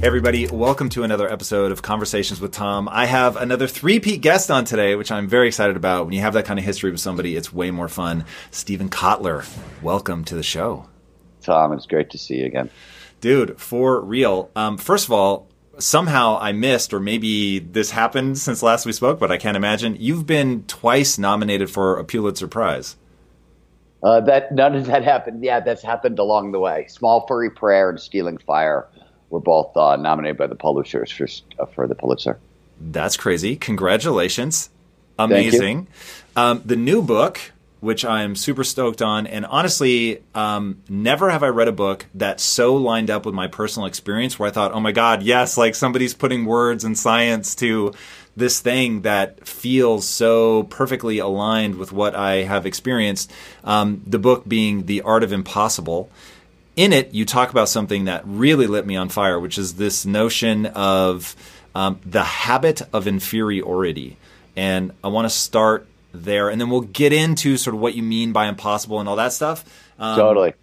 Everybody, welcome to another episode of Conversations with Tom. I have another three-peat guest on today, which I'm very excited about. When you have that kind of history with somebody, it's way more fun. Steven Kotler, welcome to the show. Tom, it's great to see you again. Dude, for real. Um, first of all, somehow I missed, or maybe this happened since last we spoke, but I can't imagine. You've been twice nominated for a Pulitzer Prize. Uh, that none of that happened. Yeah, that's happened along the way. Small Furry Prayer and Stealing Fire were both uh, nominated by the publishers for uh, for the Pulitzer. That's crazy! Congratulations, amazing. Um, the new book, which I'm super stoked on, and honestly, um, never have I read a book that so lined up with my personal experience. Where I thought, oh my god, yes, like somebody's putting words and science to this thing that feels so perfectly aligned with what I have experienced. Um, the book being The Art of Impossible in it, you talk about something that really lit me on fire, which is this notion of um, the habit of inferiority. And I want to start there, and then we'll get into sort of what you mean by impossible and all that stuff. Um, totally.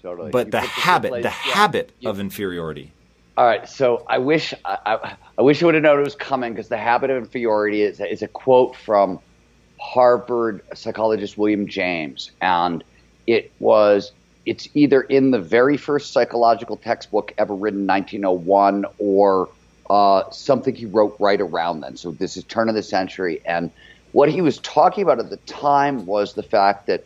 Totally. But you the habit, the yeah. habit you, of inferiority. All right. So I wish I, I, I wish I would have known it was coming because the habit of inferiority is, is a quote from Harvard psychologist William James, and it was it's either in the very first psychological textbook ever written 1901 or uh, something he wrote right around then. So this is turn of the century. And what he was talking about at the time was the fact that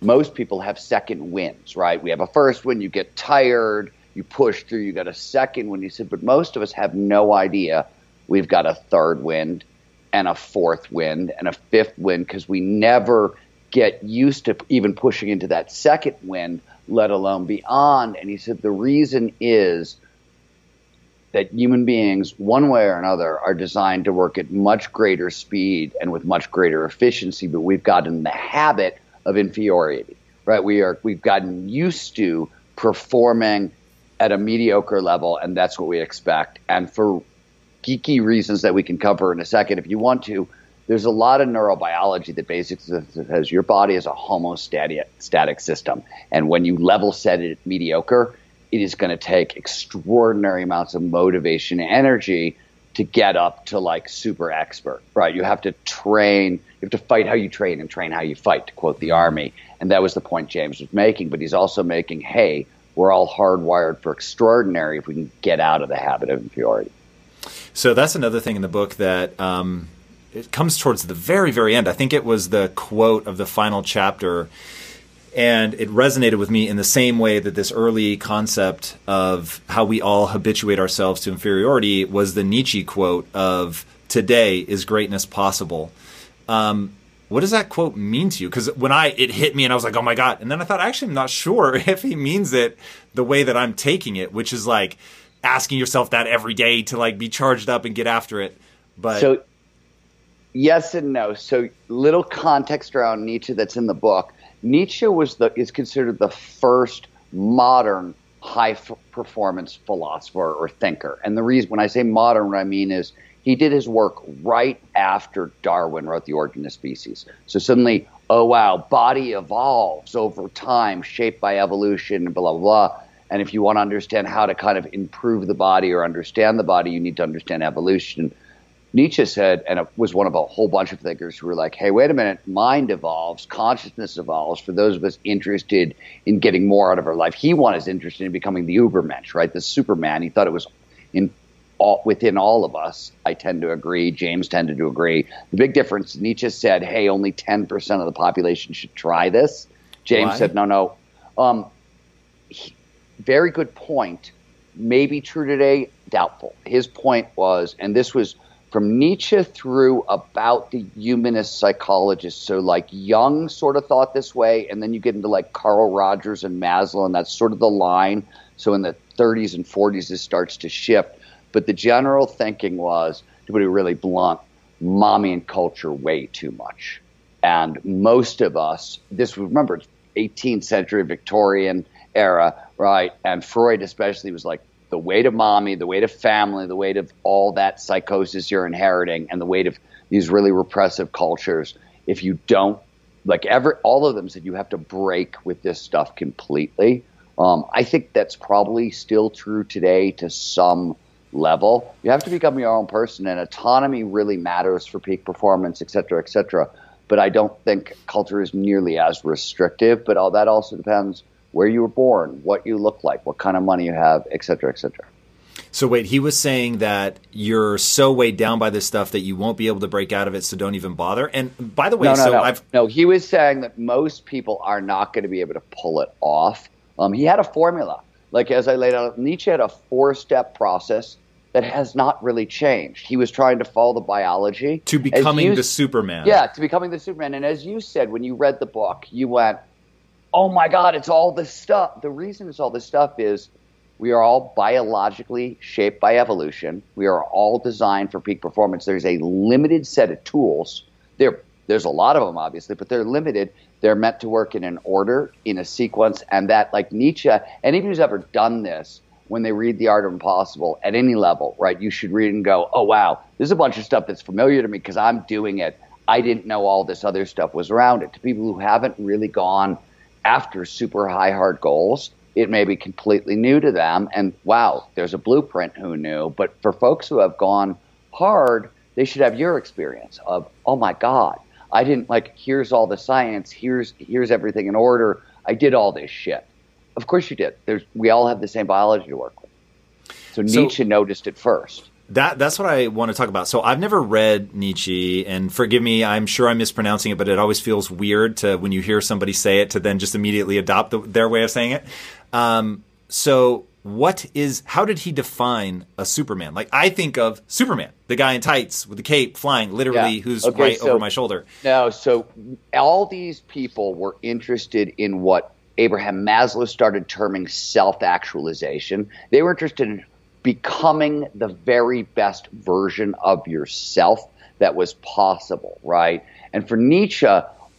most people have second wins, right? We have a first win, you get tired, you push through, you got a second win. He said, but most of us have no idea we've got a third wind and a fourth wind and a fifth wind because we never get used to even pushing into that second wind let alone beyond. And he said the reason is that human beings, one way or another, are designed to work at much greater speed and with much greater efficiency, but we've gotten the habit of inferiority, right? We are we've gotten used to performing at a mediocre level, and that's what we expect. And for geeky reasons that we can cover in a second, if you want to, there's a lot of neurobiology that basically says your body is a homeostatic system. And when you level set it mediocre, it is going to take extraordinary amounts of motivation and energy to get up to like super expert, right? You have to train, you have to fight how you train and train how you fight, to quote the army. And that was the point James was making. But he's also making, hey, we're all hardwired for extraordinary if we can get out of the habit of inferiority. So that's another thing in the book that um, it comes towards the very, very end. I think it was the quote of the final chapter, and it resonated with me in the same way that this early concept of how we all habituate ourselves to inferiority was the Nietzsche quote of "Today is greatness possible." Um, what does that quote mean to you? Because when I it hit me and I was like, "Oh my god!" and then I thought, actually, I'm not sure if he means it the way that I'm taking it, which is like asking yourself that every day to like be charged up and get after it. But so yes and no. So little context around Nietzsche that's in the book. Nietzsche was the is considered the first modern high f- performance philosopher or thinker. And the reason when I say modern, what I mean is he did his work right after Darwin wrote The Origin of Species. So suddenly, oh wow, body evolves over time, shaped by evolution, and blah blah blah. And if you want to understand how to kind of improve the body or understand the body, you need to understand evolution. Nietzsche said, and it was one of a whole bunch of thinkers who were like, hey, wait a minute, mind evolves, consciousness evolves for those of us interested in getting more out of our life. He was interested in becoming the Ubermensch, right? The Superman. He thought it was in all, within all of us. I tend to agree. James tended to agree. The big difference, Nietzsche said, hey, only 10% of the population should try this. James Why? said, no, no. Um, he, very good point. Maybe true today, doubtful. His point was, and this was – from Nietzsche through about the humanist psychologists. So, like Jung sort of thought this way, and then you get into like Carl Rogers and Maslow, and that's sort of the line. So, in the 30s and 40s, it starts to shift. But the general thinking was, to it really blunt, mommy and culture way too much. And most of us, this remember, 18th century Victorian era, right? And Freud especially was like, the weight of mommy, the weight of family, the weight of all that psychosis you're inheriting, and the weight of these really repressive cultures. If you don't, like ever, all of them said you have to break with this stuff completely. Um, I think that's probably still true today to some level. You have to become your own person, and autonomy really matters for peak performance, et cetera, et cetera. But I don't think culture is nearly as restrictive. But all that also depends where you were born, what you look like, what kind of money you have, et cetera, et cetera. So wait, he was saying that you're so weighed down by this stuff that you won't be able to break out of it, so don't even bother. And by the way, no, no, so no. I've no, he was saying that most people are not going to be able to pull it off. Um, he had a formula, like as I laid out. Nietzsche had a four-step process that has not really changed. He was trying to follow the biology to becoming you, the Superman. Yeah, to becoming the Superman. And as you said when you read the book, you went, oh my God, it's all this stuff. The reason it's all this stuff is we are all biologically shaped by evolution. We are all designed for peak performance. There's a limited set of tools. There, there's a lot of them, obviously, but they're limited. They're meant to work in an order, in a sequence, and that, like Nietzsche, anybody who's ever done this, when they read The Art of Impossible at any level, right, you should read and go, oh, wow, there's a bunch of stuff that's familiar to me because I'm doing it. I didn't know all this other stuff was around it. To people who haven't really gone after super high hard goals, it may be completely new to them. And wow, there's a blueprint. Who knew? But for folks who have gone hard, they should have your experience of, oh my God, I didn't like. Here's all the science. Here's here's everything in order. I did all this shit. Of course you did. There's we all have the same biology to work with. So, so Nietzsche noticed it first. That that's what I want to talk about. So I've never read Nietzsche, and forgive me, I'm sure I'm mispronouncing it, but it always feels weird to when you hear somebody say it to then just immediately adopt the, their way of saying it. Um, so what is how did he define a Superman? Like I think of Superman, the guy in tights with the cape flying, literally, yeah. who's okay, right so, over my shoulder. No, so all these people were interested in what Abraham Maslow started terming self-actualization. They were interested in becoming the very best version of yourself that was possible, right? And for Nietzsche,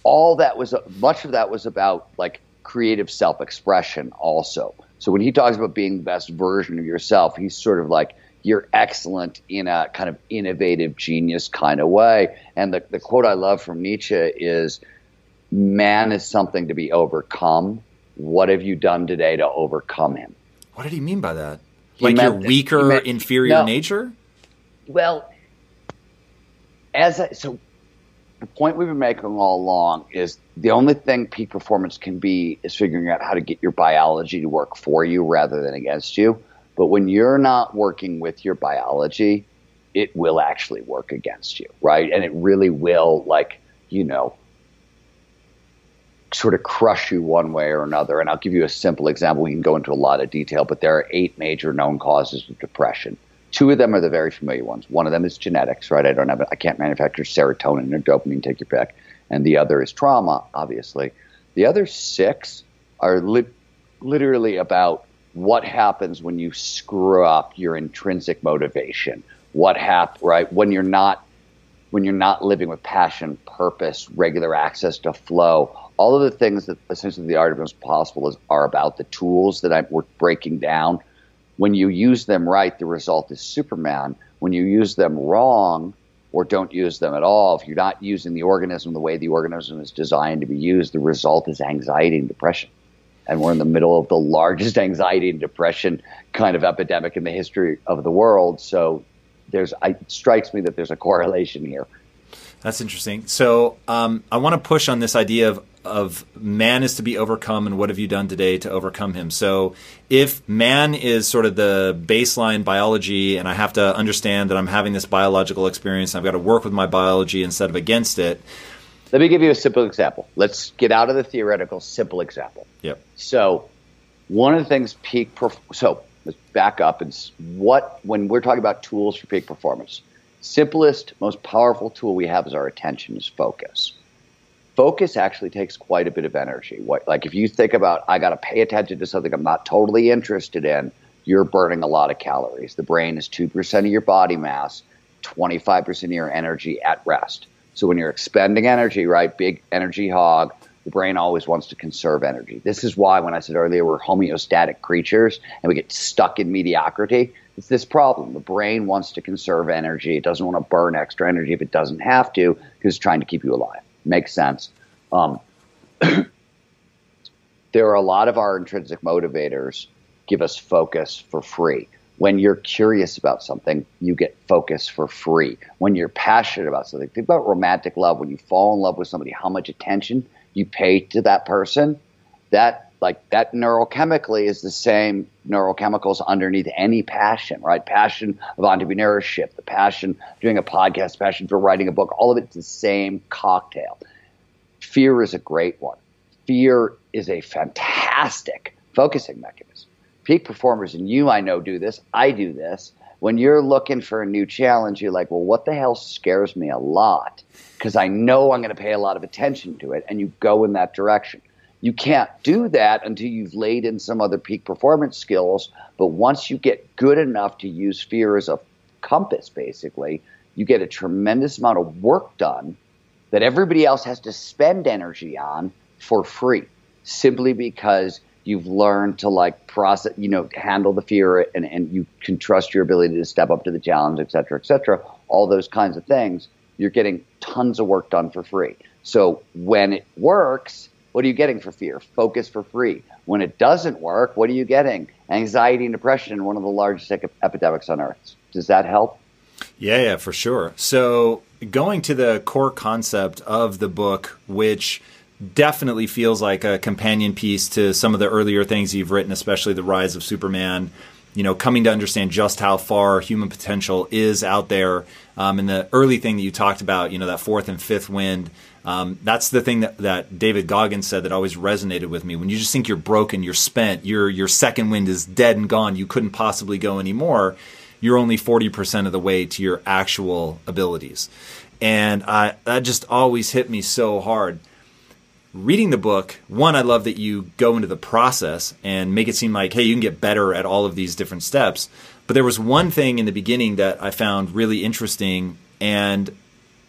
all that was much of that was about like creative self-expression also. So when he talks about being the best version of yourself, he's sort of like you're excellent in a kind of innovative genius kind of way. And the, the quote I love from Nietzsche is man is something to be overcome. What have you done today to overcome him? What did he mean by that? Like your weaker, meant, inferior no, nature? Well, as I, so the point we've been making all along is the only thing peak performance can be is figuring out how to get your biology to work for you rather than against you. But when you're not working with your biology, it will actually work against you, right? And it really will, like, you know, sort of crush you one way or another. And I'll give you a simple example. We can go into a lot of detail, but there are eight major known causes of depression. Two of them are the very familiar ones. One of them is genetics, right? I don't have, I can't manufacture serotonin or dopamine, take your pick. And the other is trauma, obviously. The other six are li- literally about what happens when you screw up your intrinsic motivation. What hap- right? When you're not when you're not living with passion, purpose, regular access to flow, all of the things that essentially the art of possible is, are about the tools that I'm, we're breaking down. When you use them right, the result is Superman. When you use them wrong or don't use them at all, if you're not using the organism the way the organism is designed to be used, the result is anxiety and depression. And we're in the middle of the largest anxiety and depression kind of epidemic in the history of the world. So there's it strikes me that there's a correlation here. That's interesting. So um, I want to push on this idea of of man is to be overcome, and what have you done today to overcome him? So if man is sort of the baseline biology, and I have to understand that I'm having this biological experience, and I've got to work with my biology instead of against it. Let me give you a simple example. Let's get out of the theoretical. Simple example. Yep. So one of the things peak. Perf- so let's back up and what when we're talking about tools for peak performance simplest, most powerful tool we have is our attention is focus. Focus actually takes quite a bit of energy. What, like if you think about, I got to pay attention to something I'm not totally interested in, you're burning a lot of calories. The brain is 2% of your body mass, 25% of your energy at rest. So when you're expending energy, right, big energy hog, the brain always wants to conserve energy. This is why when I said earlier we're homeostatic creatures and we get stuck in mediocrity, it's this problem. The brain wants to conserve energy. It doesn't want to burn extra energy if it doesn't have to because it's trying to keep you alive. Makes sense. Um, there are a lot of our intrinsic motivators give us focus for free. When you're curious about something, you get focus for free. When you're passionate about something, think about romantic love. When you fall in love with somebody, how much attention you pay to that person, that like that neurochemically is the same neurochemicals underneath any passion, right? Passion of entrepreneurship, the passion doing a podcast, passion for writing a book, all of it's the same cocktail. Fear is a great one. Fear is a fantastic focusing mechanism peak performers, and you I know do this, I do this. When you're looking for a new challenge, you're like, well, what the hell scares me a lot? Because I know I'm going to pay a lot of attention to it, and you go in that direction. You can't do that until you've laid in some other peak performance skills. But once you get good enough to use fear as a compass, basically, you get a tremendous amount of work done that everybody else has to spend energy on for free simply because you've learned to like process, you know, handle the fear and, and you can trust your ability to step up to the challenge, et cetera, et cetera, all those kinds of things, you're getting tons of work done for free. So when it works, what are you getting for fear? Focus for free. When it doesn't work, what are you getting? Anxiety and depression, one of the largest epidemics on earth. Does that help? Yeah, yeah, for sure. So going to the core concept of the book, which – definitely feels like a companion piece to some of the earlier things you've written, especially the rise of Superman. You know, coming to understand just how far human potential is out there. Um, and the early thing that you talked about, you know, that fourth and fifth wind, um, that's the thing that, that David Goggins said that always resonated with me. When you just think you're broken, you're spent, your your second wind is dead and gone, you couldn't possibly go anymore. You're only forty percent of the way to your actual abilities, and I, that just always hit me so hard reading the book, one, I love that you go into the process and make it seem like, hey, you can get better at all of these different steps. But there was one thing in the beginning that I found really interesting, and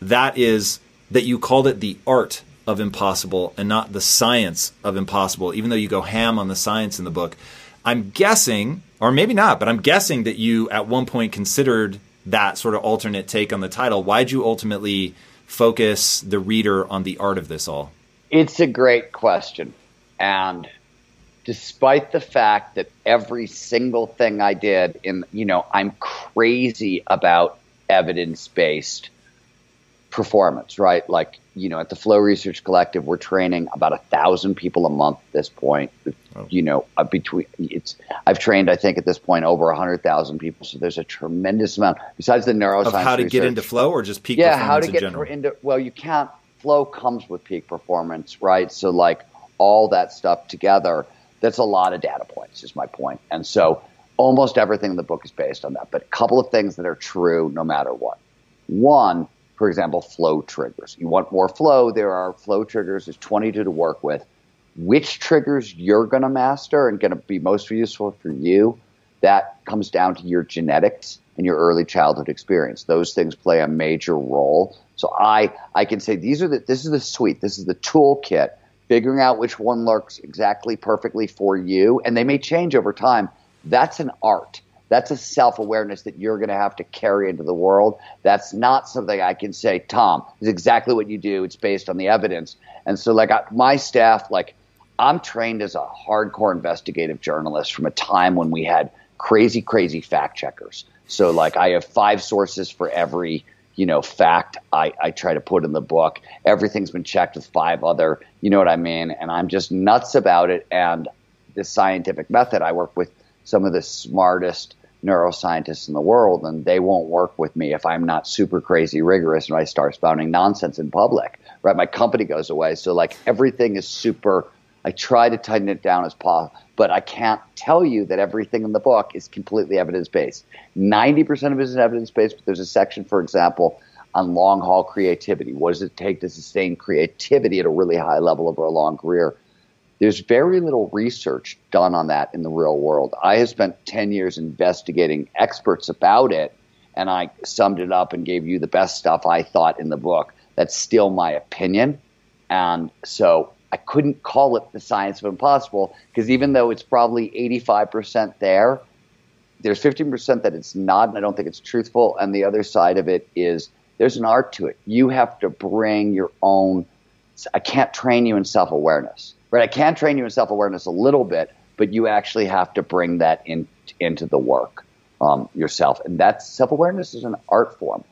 that is that you called it the art of impossible and not the science of impossible, even though you go ham on the science in the book. I'm guessing, or maybe not, but I'm guessing that you at one point considered that sort of alternate take on the title. Why'd you ultimately focus the reader on the art of this all? It's a great question. And despite the fact that every single thing I did in, you know, I'm crazy about evidence based performance, right? Like, you know, at the Flow Research Collective, we're training about a thousand people a month at this point. Oh. You know, uh, between it's, I've trained, I think, at this point over a hundred thousand people. So there's a tremendous amount. Besides the neuroscience of how to research, get into flow, or just peak. Yeah, how to get into. Well, you can't flow comes with peak performance, right? So like all that stuff together, that's a lot of data points, is my point. And so almost everything in the book is based on that. But a couple of things that are true no matter what. One, for example, flow triggers. You want more flow, there are flow triggers, there's 22 to work with. Which triggers you're going to master and going to be most useful for you, that comes down to your genetics and your early childhood experience. Those things play a major role. So I I can say these are the this is the suite, this is the toolkit, figuring out which one looks exactly perfectly for you, and they may change over time. That's an art. That's a self awareness that you're going to have to carry into the world. That's not something I can say, Tom, is exactly what you do. It's based on the evidence. And so, like, I, my staff, like, I'm trained as a hardcore investigative journalist from a time when we had crazy, crazy fact checkers. So, like, I have five sources for every you know, fact I, I try to put in the book. Everything's been checked with five other, you know what I mean? And I'm just nuts about it. And the scientific method, I work with some of the smartest neuroscientists in the world, and they won't work with me if I'm not super crazy rigorous and I start spouting nonsense in public. Right? My company goes away. So like everything is super. I try to tighten it down as possible, but I can't tell you that everything in the book is completely evidence based. 90% of it is evidence based, but there's a section, for example, on long haul creativity. What does it take to sustain creativity at a really high level over a long career? There's very little research done on that in the real world. I have spent 10 years investigating experts about it, and I summed it up and gave you the best stuff I thought in the book. That's still my opinion. And so I couldn't call it the science of impossible because even though it's probably 85% there, there's 15% that it's not, and I don't think it's truthful. And the other side of it is there's an art to it. You have to bring your own. I can't train you in self awareness right? I can train you in self awareness a little bit, but you actually have to bring that in, into the work um, yourself. And that's self awareness is an art form.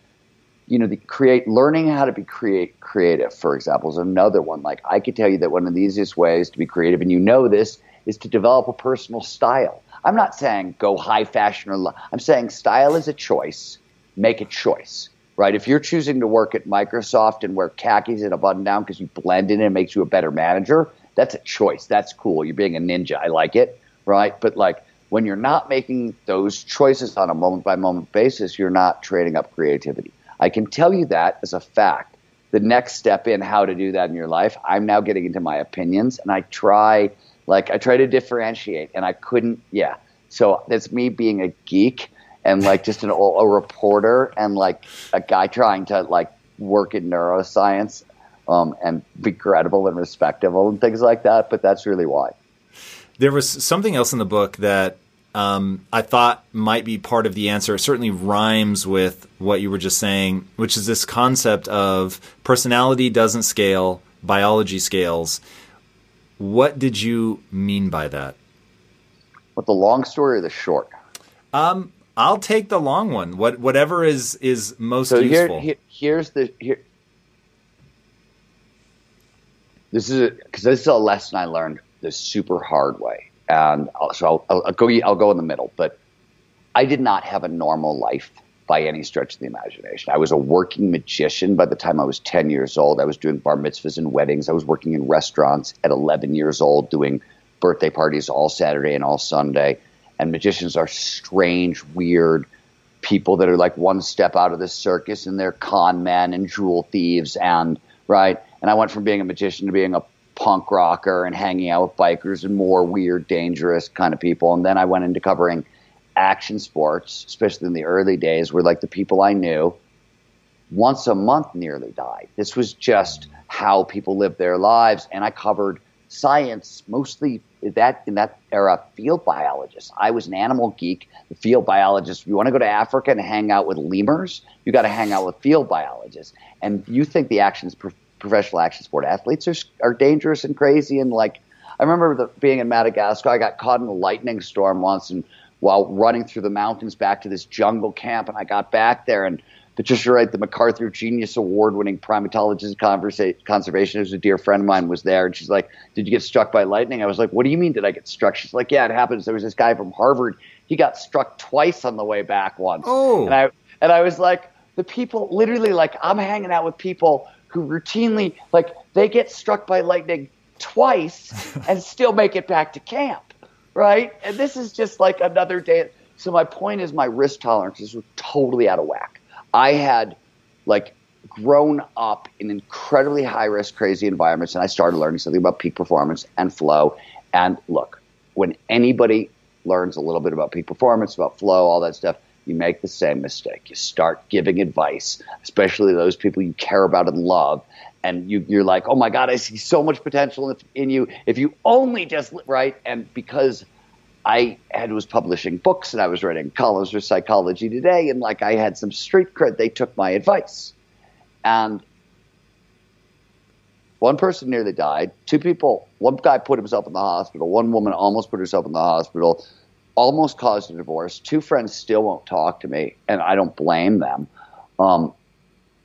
You know, the create learning how to be create creative, for example, is another one. Like I could tell you that one of the easiest ways to be creative, and you know this, is to develop a personal style. I'm not saying go high fashion or low. I'm saying style is a choice. Make a choice right? If you're choosing to work at Microsoft and wear khakis and a button down because you blend in and it makes you a better manager, that's a choice. That's cool. You're being a ninja. I like it, right? But like when you're not making those choices on a moment by moment basis, you're not trading up creativity. I can tell you that as a fact. The next step in how to do that in your life, I'm now getting into my opinions and I try like I try to differentiate and I couldn't yeah. So that's me being a geek and like just an, a reporter and like a guy trying to like work in neuroscience um, and be credible and respectable and things like that. But that's really why. There was something else in the book that um, I thought might be part of the answer. It certainly rhymes with what you were just saying, which is this concept of personality doesn't scale, biology scales. What did you mean by that? What the long story or the short? Um, I'll take the long one. What whatever is is most so useful. Here, here, here's the here, this is because this is a lesson I learned the super hard way, and I'll, so I'll, I'll, go. I'll go in the middle, but I did not have a normal life by any stretch of the imagination. I was a working magician by the time I was ten years old. I was doing bar mitzvahs and weddings. I was working in restaurants at eleven years old, doing birthday parties all Saturday and all Sunday. And magicians are strange, weird people that are like one step out of the circus, and they're con men and jewel thieves and right and I went from being a magician to being a punk rocker and hanging out with bikers and more weird, dangerous kind of people. And then I went into covering action sports, especially in the early days, where like the people I knew once a month nearly died. This was just how people lived their lives. And I covered science, mostly that in that era, field biologists. I was an animal geek, the field biologist. If you want to go to Africa and hang out with lemurs, you got to hang out with field biologists. And you think the action's professional action sport athletes are are dangerous and crazy and like I remember the, being in Madagascar. I got caught in a lightning storm once, and while running through the mountains back to this jungle camp, and I got back there, and Patricia Wright, the MacArthur Genius Award-winning primatologist conversa- conservationist, a dear friend of mine, was there, and she's like, "Did you get struck by lightning?" I was like, "What do you mean? Did I get struck?" She's like, "Yeah, it happens. There was this guy from Harvard. He got struck twice on the way back once." Oh, and I and I was like, the people literally like I'm hanging out with people who routinely like they get struck by lightning twice and still make it back to camp, right? And this is just like another day. So my point is, my risk tolerances were totally out of whack. I had like grown up in incredibly high risk, crazy environments, and I started learning something about peak performance and flow. And look, when anybody learns a little bit about peak performance, about flow, all that stuff, you make the same mistake. You start giving advice, especially those people you care about and love, and you, you're like, oh my God, I see so much potential in you. If you only just, right? And because I had was publishing books and I was writing columns for Psychology Today, and like I had some street cred, they took my advice. And one person nearly died. Two people, one guy put himself in the hospital. One woman almost put herself in the hospital almost caused a divorce. Two friends still won't talk to me, and I don't blame them. Um,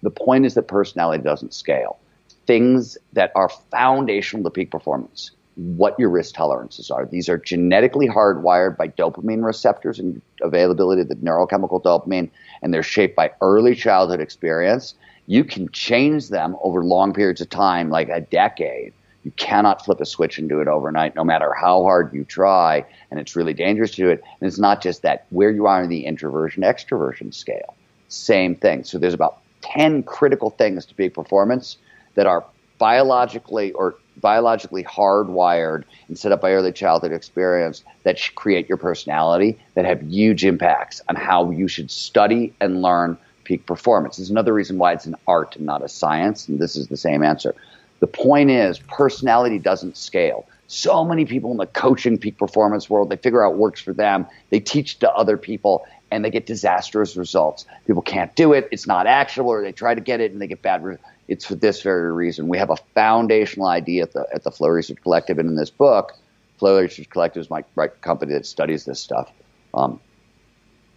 the point is that personality doesn't scale. Things that are foundational to peak performance, what your risk tolerances are. These are genetically hardwired by dopamine receptors and availability of the neurochemical dopamine, and they're shaped by early childhood experience. You can change them over long periods of time, like a decade, You cannot flip a switch and do it overnight, no matter how hard you try. And it's really dangerous to do it. And it's not just that, where you are in the introversion extroversion scale, same thing. So there's about 10 critical things to peak performance that are biologically or biologically hardwired and set up by early childhood experience that create your personality that have huge impacts on how you should study and learn peak performance. There's another reason why it's an art and not a science, and this is the same answer. The point is, personality doesn't scale. So many people in the coaching peak performance world, they figure out what works for them, they teach to other people, and they get disastrous results. People can't do it, it's not actionable, or they try to get it and they get bad results. It's for this very reason. We have a foundational idea at the, at the Flow Research Collective, and in this book, Flow Research Collective is my, my company that studies this stuff. Um,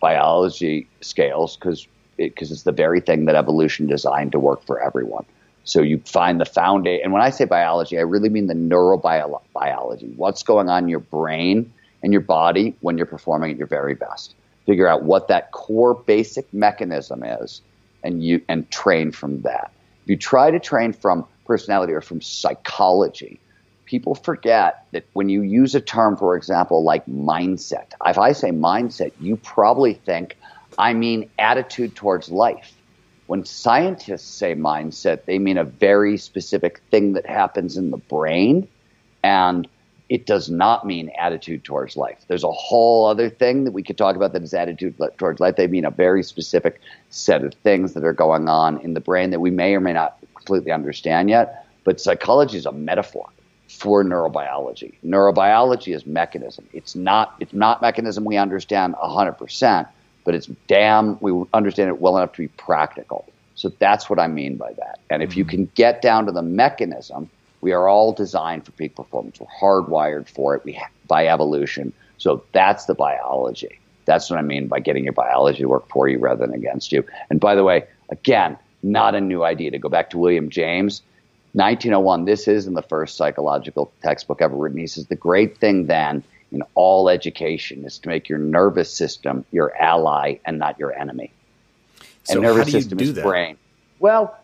biology scales because because it's the very thing that evolution designed to work for everyone. So you find the foundation. And when I say biology, I really mean the neurobiology. What's going on in your brain and your body when you're performing at your very best. Figure out what that core basic mechanism is and you and train from that. If you try to train from personality or from psychology, people forget that when you use a term, for example, like mindset, if I say mindset, you probably think I mean attitude towards life. When scientists say mindset, they mean a very specific thing that happens in the brain, and it does not mean attitude towards life. There's a whole other thing that we could talk about that is attitude towards life. They mean a very specific set of things that are going on in the brain that we may or may not completely understand yet. But psychology is a metaphor for neurobiology. Neurobiology is mechanism. It's not it's not mechanism we understand 100%, but it's damn, we understand it well enough to be practical. So that's what I mean by that. And if you mm-hmm. can get down to the mechanism, we are all designed for peak performance. We're hardwired for it we, by evolution. So that's the biology. That's what I mean by getting your biology to work for you rather than against you. And by the way, again, not a new idea. To go back to William James, 1901, this isn't the first psychological textbook ever written. He says the great thing then in all education is to make your nervous system your ally and not your enemy. So and nervous system is that? brain. Well,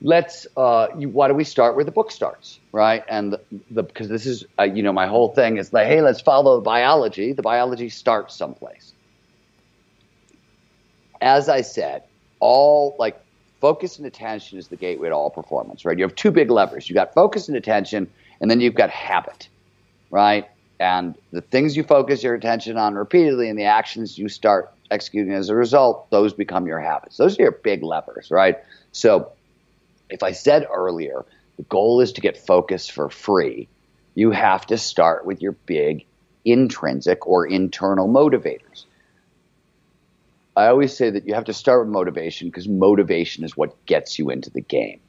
let's. Uh, you, why do we start where the book starts, right? And the because this is uh, you know my whole thing is like, hey, let's follow the biology. The biology starts someplace. As I said, all like focus and attention is the gateway to all performance, right? You have two big levers. You got focus and attention, and then you've got habit, right? And the things you focus your attention on repeatedly and the actions you start executing as a result, those become your habits. Those are your big levers, right? So if I said earlier, the goal is to get focus for free, you have to start with your big intrinsic or internal motivators. I always say that you have to start with motivation because motivation is what gets you into the game.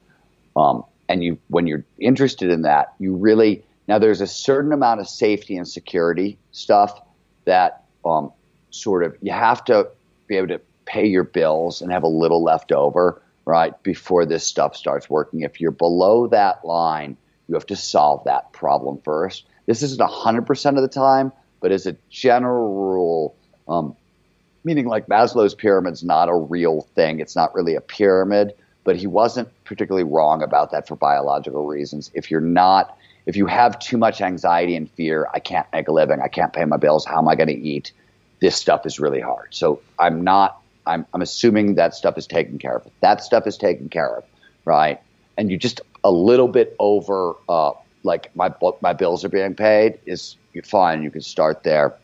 Um, and you, when you're interested in that, you really now, there's a certain amount of safety and security stuff that um, sort of you have to be able to pay your bills and have a little left over, right, before this stuff starts working. If you're below that line, you have to solve that problem first. This isn't 100% of the time, but as a general rule, um, meaning like Maslow's pyramid's not a real thing. It's not really a pyramid, but he wasn't particularly wrong about that for biological reasons. If you're not if you have too much anxiety and fear, I can't make a living, I can't pay my bills, how am I going to eat? This stuff is really hard. So I'm not, I'm, I'm assuming that stuff is taken care of. that stuff is taken care of, right? And you just a little bit over, uh, like my my bills are being paid is you're fine. You can start there.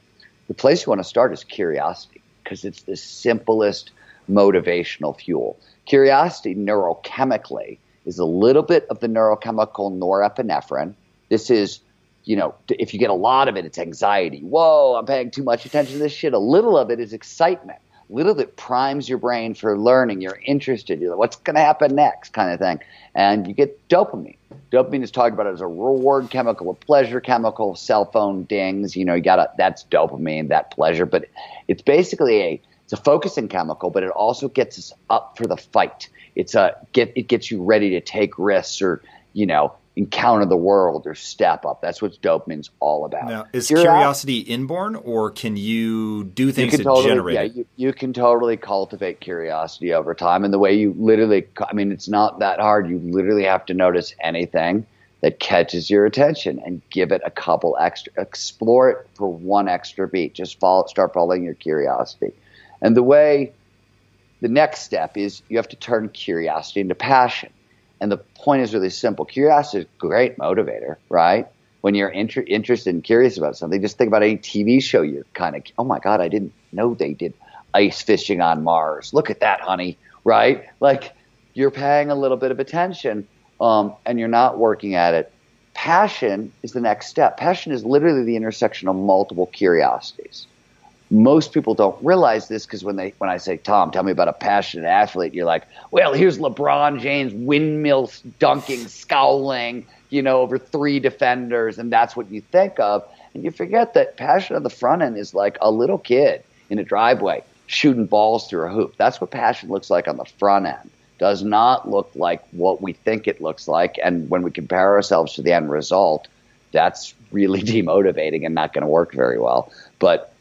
The place you want to start is curiosity because it's the simplest motivational fuel. Curiosity neurochemically is a little bit of the neurochemical norepinephrine this is, you know, if you get a lot of it, it's anxiety. Whoa, I'm paying too much attention to this shit. A little of it is excitement. A little it primes your brain for learning. You're interested. You're like, what's going to happen next, kind of thing. And you get dopamine. Dopamine is talked about as a reward chemical, a pleasure chemical. Cell phone dings. You know, you got that's dopamine, that pleasure. But it's basically a it's a focusing chemical, but it also gets us up for the fight. It's a get it gets you ready to take risks or you know encounter the world or step up. That's what dopamine's all about. Now, is curiosity inborn, or can you do things you to totally, generate yeah, it? You, you, can totally cultivate curiosity over time. And the way you literally, I mean, it's not that hard. You literally have to notice anything that catches your attention and give it a couple extra, explore it for one extra beat. Just follow, start following your curiosity. And the way, the next step is you have to turn curiosity into passion. And the point is really simple. Curiosity is a great motivator, right? When you're inter- interested and curious about something, just think about any TV show you're kind of, oh my God, I didn't know they did ice fishing on Mars. Look at that, honey, right? Like you're paying a little bit of attention um, and you're not working at it. Passion is the next step. Passion is literally the intersection of multiple curiosities. Most people don't realize this because when they when I say Tom, tell me about a passionate athlete, you're like, well, here's LeBron James windmill dunking, scowling, you know, over three defenders, and that's what you think of, and you forget that passion on the front end is like a little kid in a driveway shooting balls through a hoop. That's what passion looks like on the front end does not look like what we think it looks like. And when we compare ourselves to the end result, that's really demotivating and not going to work very well. But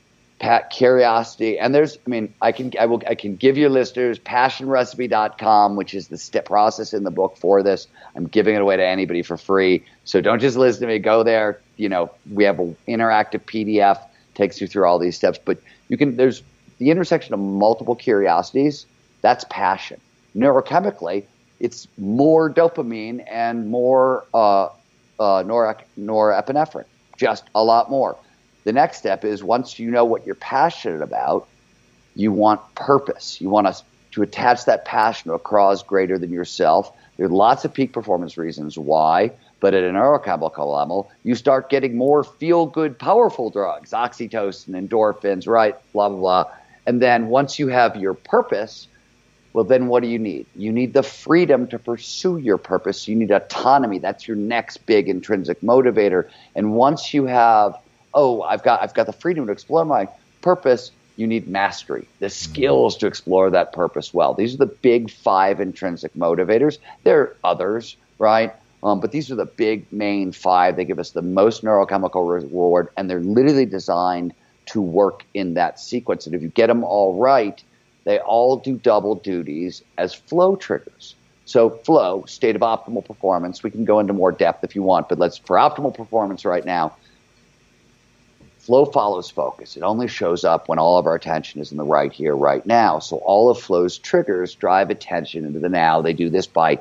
Pat curiosity. And there's I mean I can I will I can give your listeners passionrecipe.com which is the step process in the book for this. I'm giving it away to anybody for free. So don't just listen to me, go there, you know, we have an interactive PDF takes you through all these steps, but you can there's the intersection of multiple curiosities, that's passion. Neurochemically, it's more dopamine and more uh, uh, norepinephrine, just a lot more. The next step is once you know what you're passionate about, you want purpose. You want to, to attach that passion to a cause greater than yourself. There are lots of peak performance reasons why, but at a neurochemical level, you start getting more feel good, powerful drugs, oxytocin, endorphins, right? Blah, blah, blah. And then once you have your purpose, well, then what do you need? You need the freedom to pursue your purpose. You need autonomy. That's your next big intrinsic motivator. And once you have, oh, I've got, I've got the freedom to explore my purpose, you need mastery, the skills to explore that purpose well. These are the big five intrinsic motivators. There are others, right? Um, but these are the big main five. They give us the most neurochemical reward, and they're literally designed to work in that sequence. And if you get them all right, they all do double duties as flow triggers. So flow, state of optimal performance, we can go into more depth if you want, but let's for optimal performance right now. Flow follows focus. It only shows up when all of our attention is in the right here, right now. So all of flow's triggers drive attention into the now. They do this by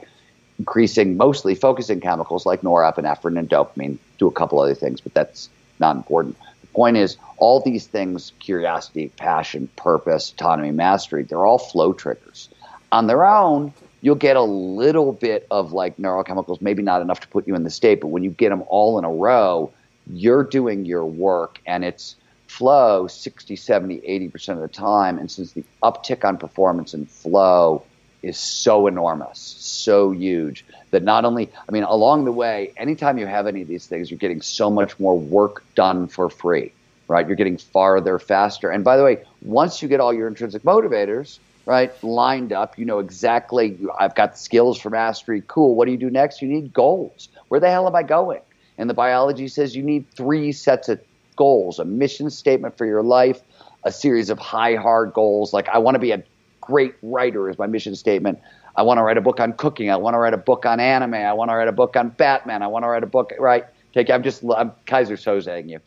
increasing mostly focusing chemicals like norepinephrine and dopamine, do a couple other things, but that's not important The point is, all these things curiosity, passion, purpose, autonomy, mastery they're all flow triggers. On their own, you'll get a little bit of like neurochemicals, maybe not enough to put you in the state, but when you get them all in a row, you're doing your work and it's flow 60, 70, 80% of the time. And since the uptick on performance and flow is so enormous, so huge that not only, I mean, along the way, anytime you have any of these things, you're getting so much more work done for free, right? You're getting farther faster. And by the way, once you get all your intrinsic motivators, right, lined up, you know exactly, I've got skills for mastery. Cool. What do you do next? You need goals. Where the hell am I going? And the biology says you need three sets of goals a mission statement for your life, a series of high, hard goals. Like, I want to be a great writer is my mission statement. I want to write a book on cooking. I want to write a book on anime. I want to write a book on Batman. I want to write a book. Right? Take. I'm just. I'm Keyser Sözeing you.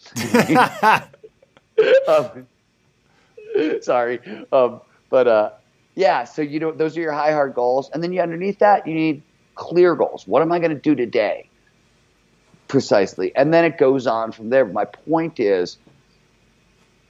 um, sorry, um, but uh, yeah. So you know, those are your high hard goals, and then you underneath that, you need clear goals. What am I going to do today? Precisely, and then it goes on from there. My point is,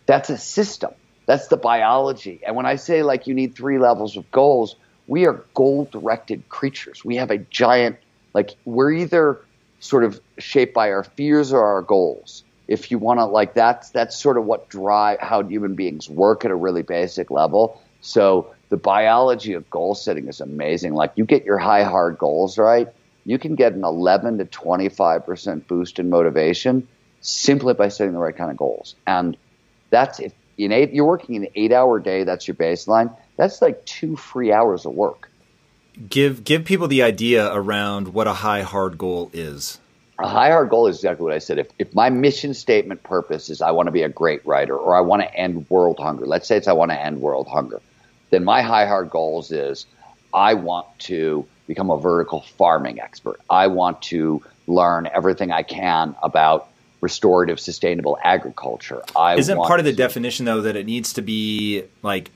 that's a system. That's the biology. And when I say like you need three levels of goals, we are goal directed creatures. We have a giant, like, we're either sort of shaped by our fears or our goals. If you want to, like, that's, that's sort of what drive how human beings work at a really basic level. So the biology of goal setting is amazing. Like, you get your high, hard goals right, you can get an 11 to 25% boost in motivation simply by setting the right kind of goals. And that's if in eight, you're working an eight hour day, that's your baseline. That's like two free hours of work. Give give people the idea around what a high hard goal is. A high hard goal is exactly what I said. If, if my mission statement purpose is I want to be a great writer or I want to end world hunger, let's say it's I want to end world hunger, then my high hard goals is I want to become a vertical farming expert. I want to learn everything I can about restorative, sustainable agriculture. I isn't part of the to, definition though that it needs to be like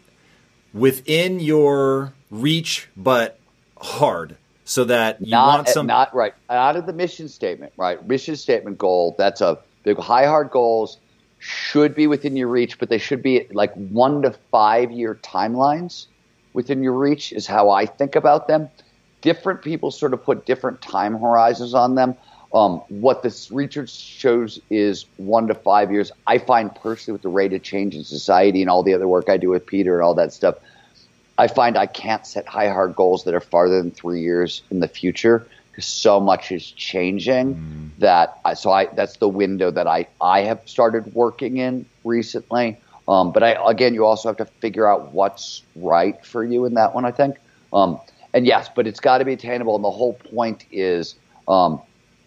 within your reach, but hard, so that you not, want some not right out of the mission statement. Right, mission statement goal. That's a big high hard goals should be within your reach, but they should be like one to five year timelines within your reach. Is how I think about them. Different people sort of put different time horizons on them. Um, what this research shows is one to five years. I find personally, with the rate of change in society and all the other work I do with Peter and all that stuff, I find I can't set high hard goals that are farther than three years in the future because so much is changing mm. that I, so I that's the window that I I have started working in recently. Um, but I again, you also have to figure out what's right for you in that one. I think. Um, and yes, but it's got to be attainable. And the whole point is um,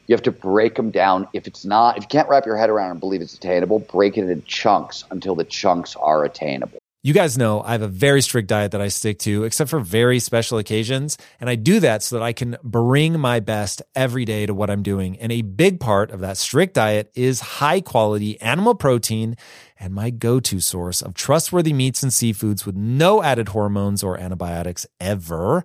you have to break them down. If it's not, if you can't wrap your head around and believe it's attainable, break it into chunks until the chunks are attainable. You guys know I have a very strict diet that I stick to, except for very special occasions. And I do that so that I can bring my best every day to what I'm doing. And a big part of that strict diet is high quality animal protein and my go to source of trustworthy meats and seafoods with no added hormones or antibiotics ever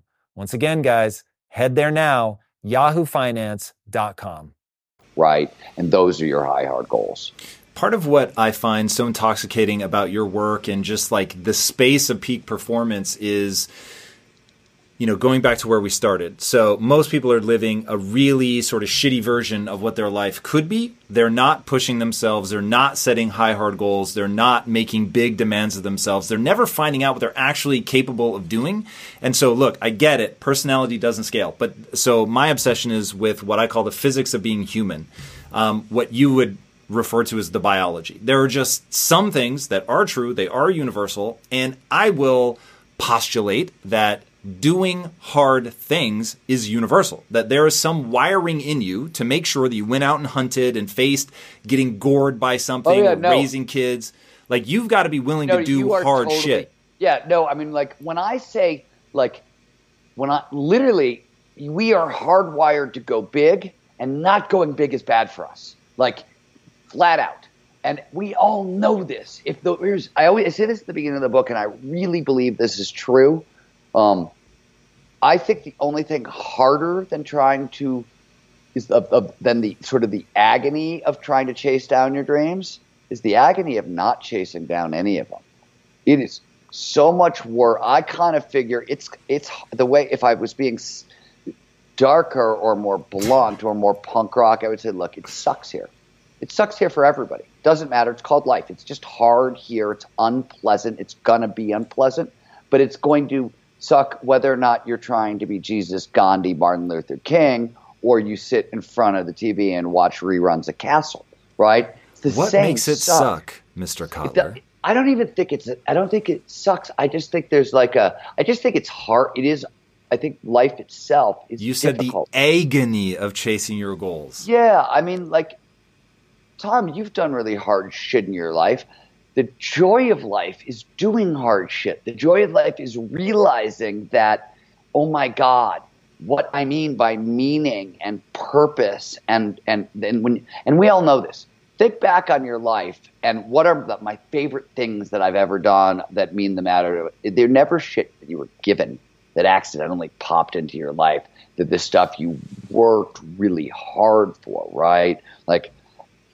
Once again, guys, head there now, yahoofinance.com. Right. And those are your high hard goals. part of what I find so intoxicating about your work and just like the space of peak performance is you know, going back to where we started. So most people are living a really sort of shitty version of what their life could be. They're not pushing themselves. They're not setting high, hard goals. They're not making big demands of themselves. They're never finding out what they're actually capable of doing. And so, look, I get it. Personality doesn't scale. But so my obsession is with what I call the physics of being human. Um, what you would refer to as the biology. There are just some things that are true. They are universal. And I will postulate that doing hard things is universal. That there is some wiring in you to make sure that you went out and hunted and faced getting gored by something oh, yeah, no. raising kids. Like you've got to be willing no, to do hard totally, shit. Yeah, no, I mean like when I say like when I literally we are hardwired to go big and not going big is bad for us. Like flat out. And we all know this. If the here's I always I say this at the beginning of the book, and I really believe this is true. Um, I think the only thing harder than trying to is the, of, than the sort of the agony of trying to chase down your dreams is the agony of not chasing down any of them. It is so much work. I kind of figure it's it's the way if I was being darker or more blunt or more punk rock, I would say, look, it sucks here. It sucks here for everybody. Doesn't matter. It's called life. It's just hard here. It's unpleasant. It's gonna be unpleasant, but it's going to suck whether or not you're trying to be Jesus, Gandhi, Martin Luther King, or you sit in front of the TV and watch reruns of Castle, right? what makes it suck, suck Mr. Kotler? I don't even think it's. I don't think it sucks. I just think there's like a. I just think it's hard. It is. I think life itself is. You said difficult. the agony of chasing your goals. Yeah, I mean, like, Tom, you've done really hard shit in your life the joy of life is doing hard shit. The joy of life is realizing that, oh my God, what I mean by meaning and purpose and and and when and we all know this. Think back on your life and what are the, my favorite things that I've ever done that mean the matter. They're never shit that you were given that accidentally popped into your life. That the stuff you worked really hard for, right? Like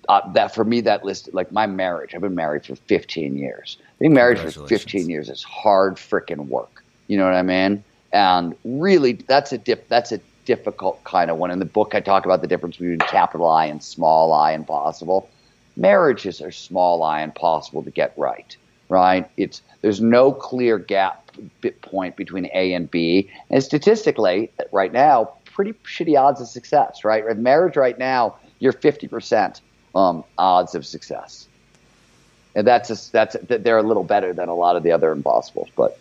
uh, that for me that list like my marriage i've been married for 15 years. Being married for 15 years is hard freaking work. You know what i mean? And really that's a dip that's a difficult kind of one. In the book i talk about the difference between capital i and small i and possible. Marriages are small i and possible to get right right? It's there's no clear gap bit point between a and b. And statistically right now pretty shitty odds of success right? Marriage right now you're 50% um, odds of success. And that's a, that's they're a little better than a lot of the other impossibles, but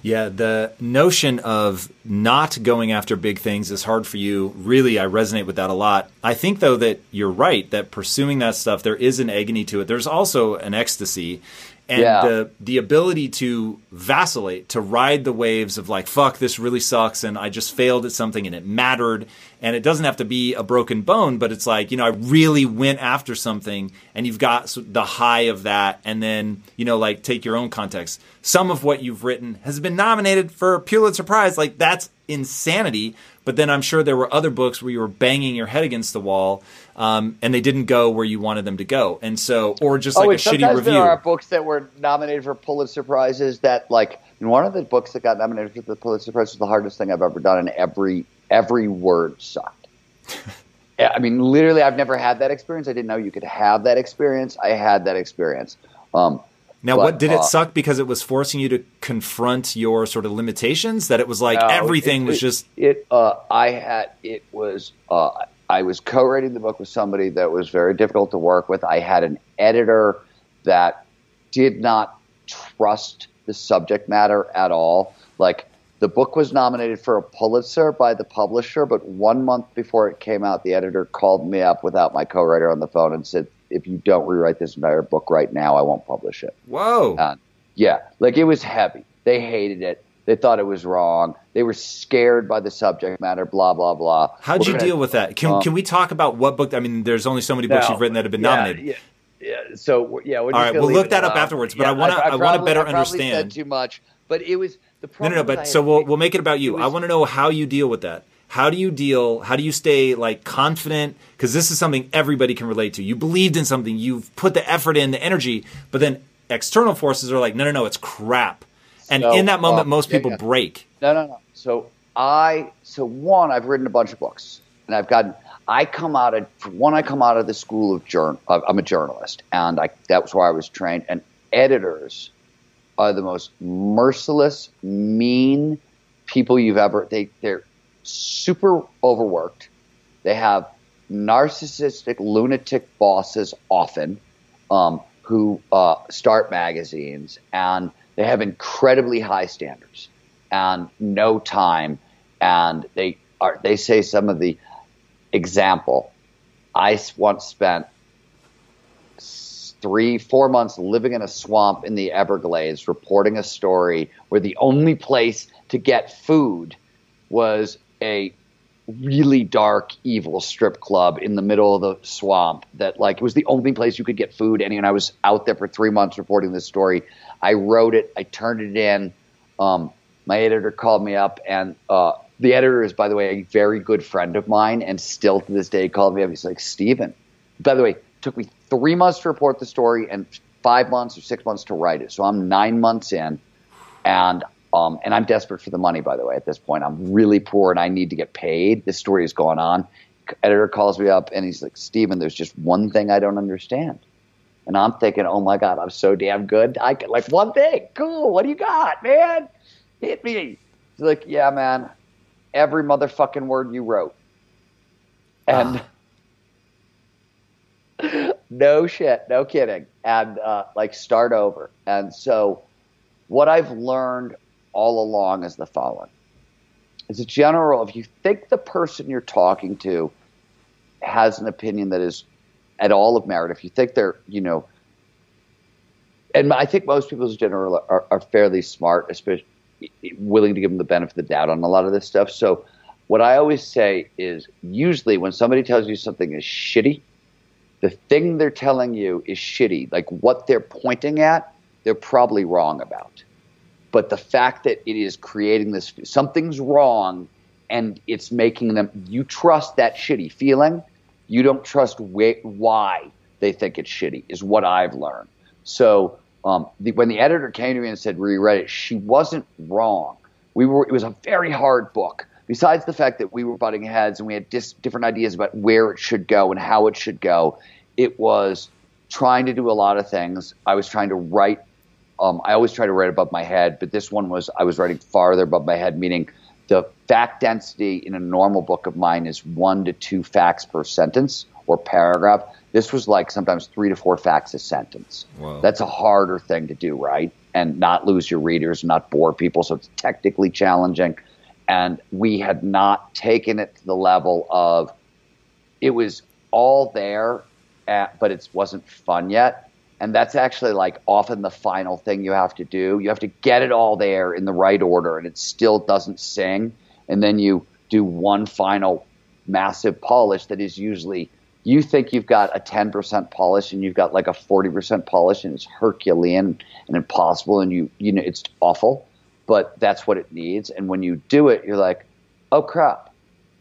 yeah, the notion of not going after big things is hard for you. Really, I resonate with that a lot. I think, though, that you're right that pursuing that stuff, there is an agony to it. There's also an ecstasy and yeah. the the ability to vacillate, to ride the waves of like, fuck, this really sucks, and I just failed at something, and it mattered, and it doesn't have to be a broken bone, but it's like, you know, I really went after something, and you've got the high of that, and then you know, like take your own context. Some of what you've written has been nominated for a Pulitzer Prize, like that's insanity. But then I'm sure there were other books where you were banging your head against the wall, um, and they didn't go where you wanted them to go, and so or just oh, like a shitty review. There are books that were nominated for Pulitzer prizes that, like, one of the books that got nominated for the Pulitzer Prize was the hardest thing I've ever done, and every every word sucked. I mean, literally, I've never had that experience. I didn't know you could have that experience. I had that experience. Um, now, but, what did it uh, suck because it was forcing you to confront your sort of limitations? That it was like everything it, was just. It. Uh, I had. It was. Uh, I was co-writing the book with somebody that was very difficult to work with. I had an editor that did not trust the subject matter at all. Like the book was nominated for a Pulitzer by the publisher, but one month before it came out, the editor called me up without my co-writer on the phone and said, if you don't rewrite this entire book right now, I won't publish it. Whoa. Uh, yeah, like it was heavy. They hated it. They thought it was wrong. They were scared by the subject matter. Blah blah blah. How'd we're you deal with that? Can um, can we talk about what book? I mean, there's only so many books no, you've written that have been yeah, nominated. Yeah, yeah. So yeah. All right, we'll look that up afterwards. But yeah, I want to I, I, I want to better I understand. Said too much, but it was the problem. No, no, no but so we'll we'll make it about you. Was, I want to know how you deal with that how do you deal? How do you stay like confident? Because this is something everybody can relate to. You believed in something, you've put the effort in, the energy, but then external forces are like, no, no, no, it's crap. And so, in that moment, uh, most people yeah, break. No, no, no. So I, so one, I've written a bunch of books, and I've gotten. I come out of one. I come out of the school of journal. I'm a journalist, and I that was where I was trained. And editors are the most merciless, mean people you've ever. They they're super overworked. They have narcissistic, lunatic bosses often um, who uh, start magazines, and they have incredibly high standards and no time. And they are. They say some of the example. I once spent three, four months living in a swamp in the Everglades, reporting a story where the only place to get food was a really dark, evil strip club in the middle of the swamp that like it was the only place you could get food. And, I was out there for three months reporting this story. I wrote it, I turned it in. Um, my editor called me up, and uh, the editor is, by the way, a very good friend of mine, and still to this day called me up. He's like, Steven, by the way, took me three months to report the story and five months or six months to write it. So I'm nine months in, and um, and I'm desperate for the money, by the way, at this point. I'm really poor and I need to get paid. This story is going on. Editor calls me up and he's like, Steven, there's just one thing I don't understand. And I'm thinking, oh my God, I'm so damn good. I can, like one thing. Cool. What do you got, man? Hit me. He's like, yeah, man. Every motherfucking word you wrote. And no shit, no kidding. And uh, like start over. And so what I've learned all along is the following. As a general, if you think the person you're talking to has an opinion that is at all of merit, if you think they're, you know, and I think most people as general are, are fairly smart, especially willing to give them the benefit of the doubt on a lot of this stuff. So what I always say is usually when somebody tells you something is shitty, the thing they're telling you is shitty. Like what they're pointing at, they're probably wrong about. But the fact that it is creating this, something's wrong and it's making them, you trust that shitty feeling. You don't trust wh- why they think it's shitty, is what I've learned. So um, the, when the editor came to me and said reread it, she wasn't wrong. We were, it was a very hard book. Besides the fact that we were butting heads and we had dis- different ideas about where it should go and how it should go, it was trying to do a lot of things. I was trying to write um, I always try to write above my head, but this one was I was writing farther above my head, meaning the fact density in a normal book of mine is one to two facts per sentence or paragraph. This was like sometimes three to four facts a sentence. Whoa. That's a harder thing to do, right? And not lose your readers, not bore people. So it's technically challenging. And we had not taken it to the level of it was all there, at, but it wasn't fun yet and that's actually like often the final thing you have to do. You have to get it all there in the right order, and it still doesn't sing. And then you do one final massive polish that is usually you think you've got a 10% polish and you've got like a 40% polish and it's herculean and impossible and you you know it's awful but that's what it needs. And when you do it you're like oh crap.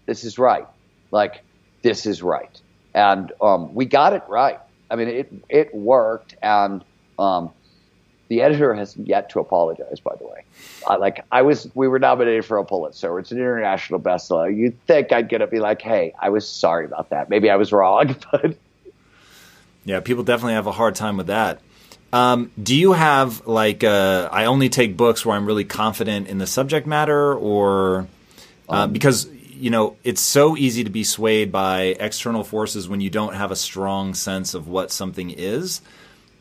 This is right. Like this is right. And um, we got it right I mean, it it worked, and um, the editor has yet to apologize. By the way, uh, like I was, we were nominated for a Pulitzer. It's an international bestseller. You'd think I'd get to be like, "Hey, I was sorry about that. Maybe I was wrong," but yeah, people definitely have a hard time with that. Um, do you have like uh, I only take books where I'm really confident in the subject matter, or uh, um, because you know, it's so easy to be swayed by external forces when you don't have a strong sense of what something is.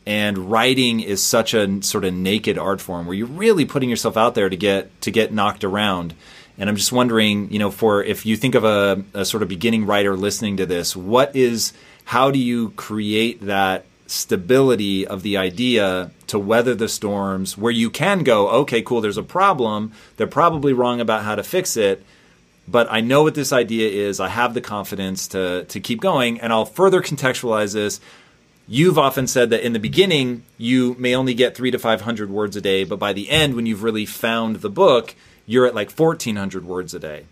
And writing is such a sort of naked art form where you're really putting yourself out there to get to get knocked around. And I'm just wondering, you know, for if you think of a, a sort of beginning writer listening to this, what is how do you create that stability of the idea to weather the storms where you can go, okay, cool, there's a problem. They're probably wrong about how to fix it but I know what this idea is. I have the confidence to to keep going, and I'll further contextualize this. You've often said that in the beginning you may only get three to five hundred words a day, but by the end, when you've really found the book, you're at like fourteen hundred words a day.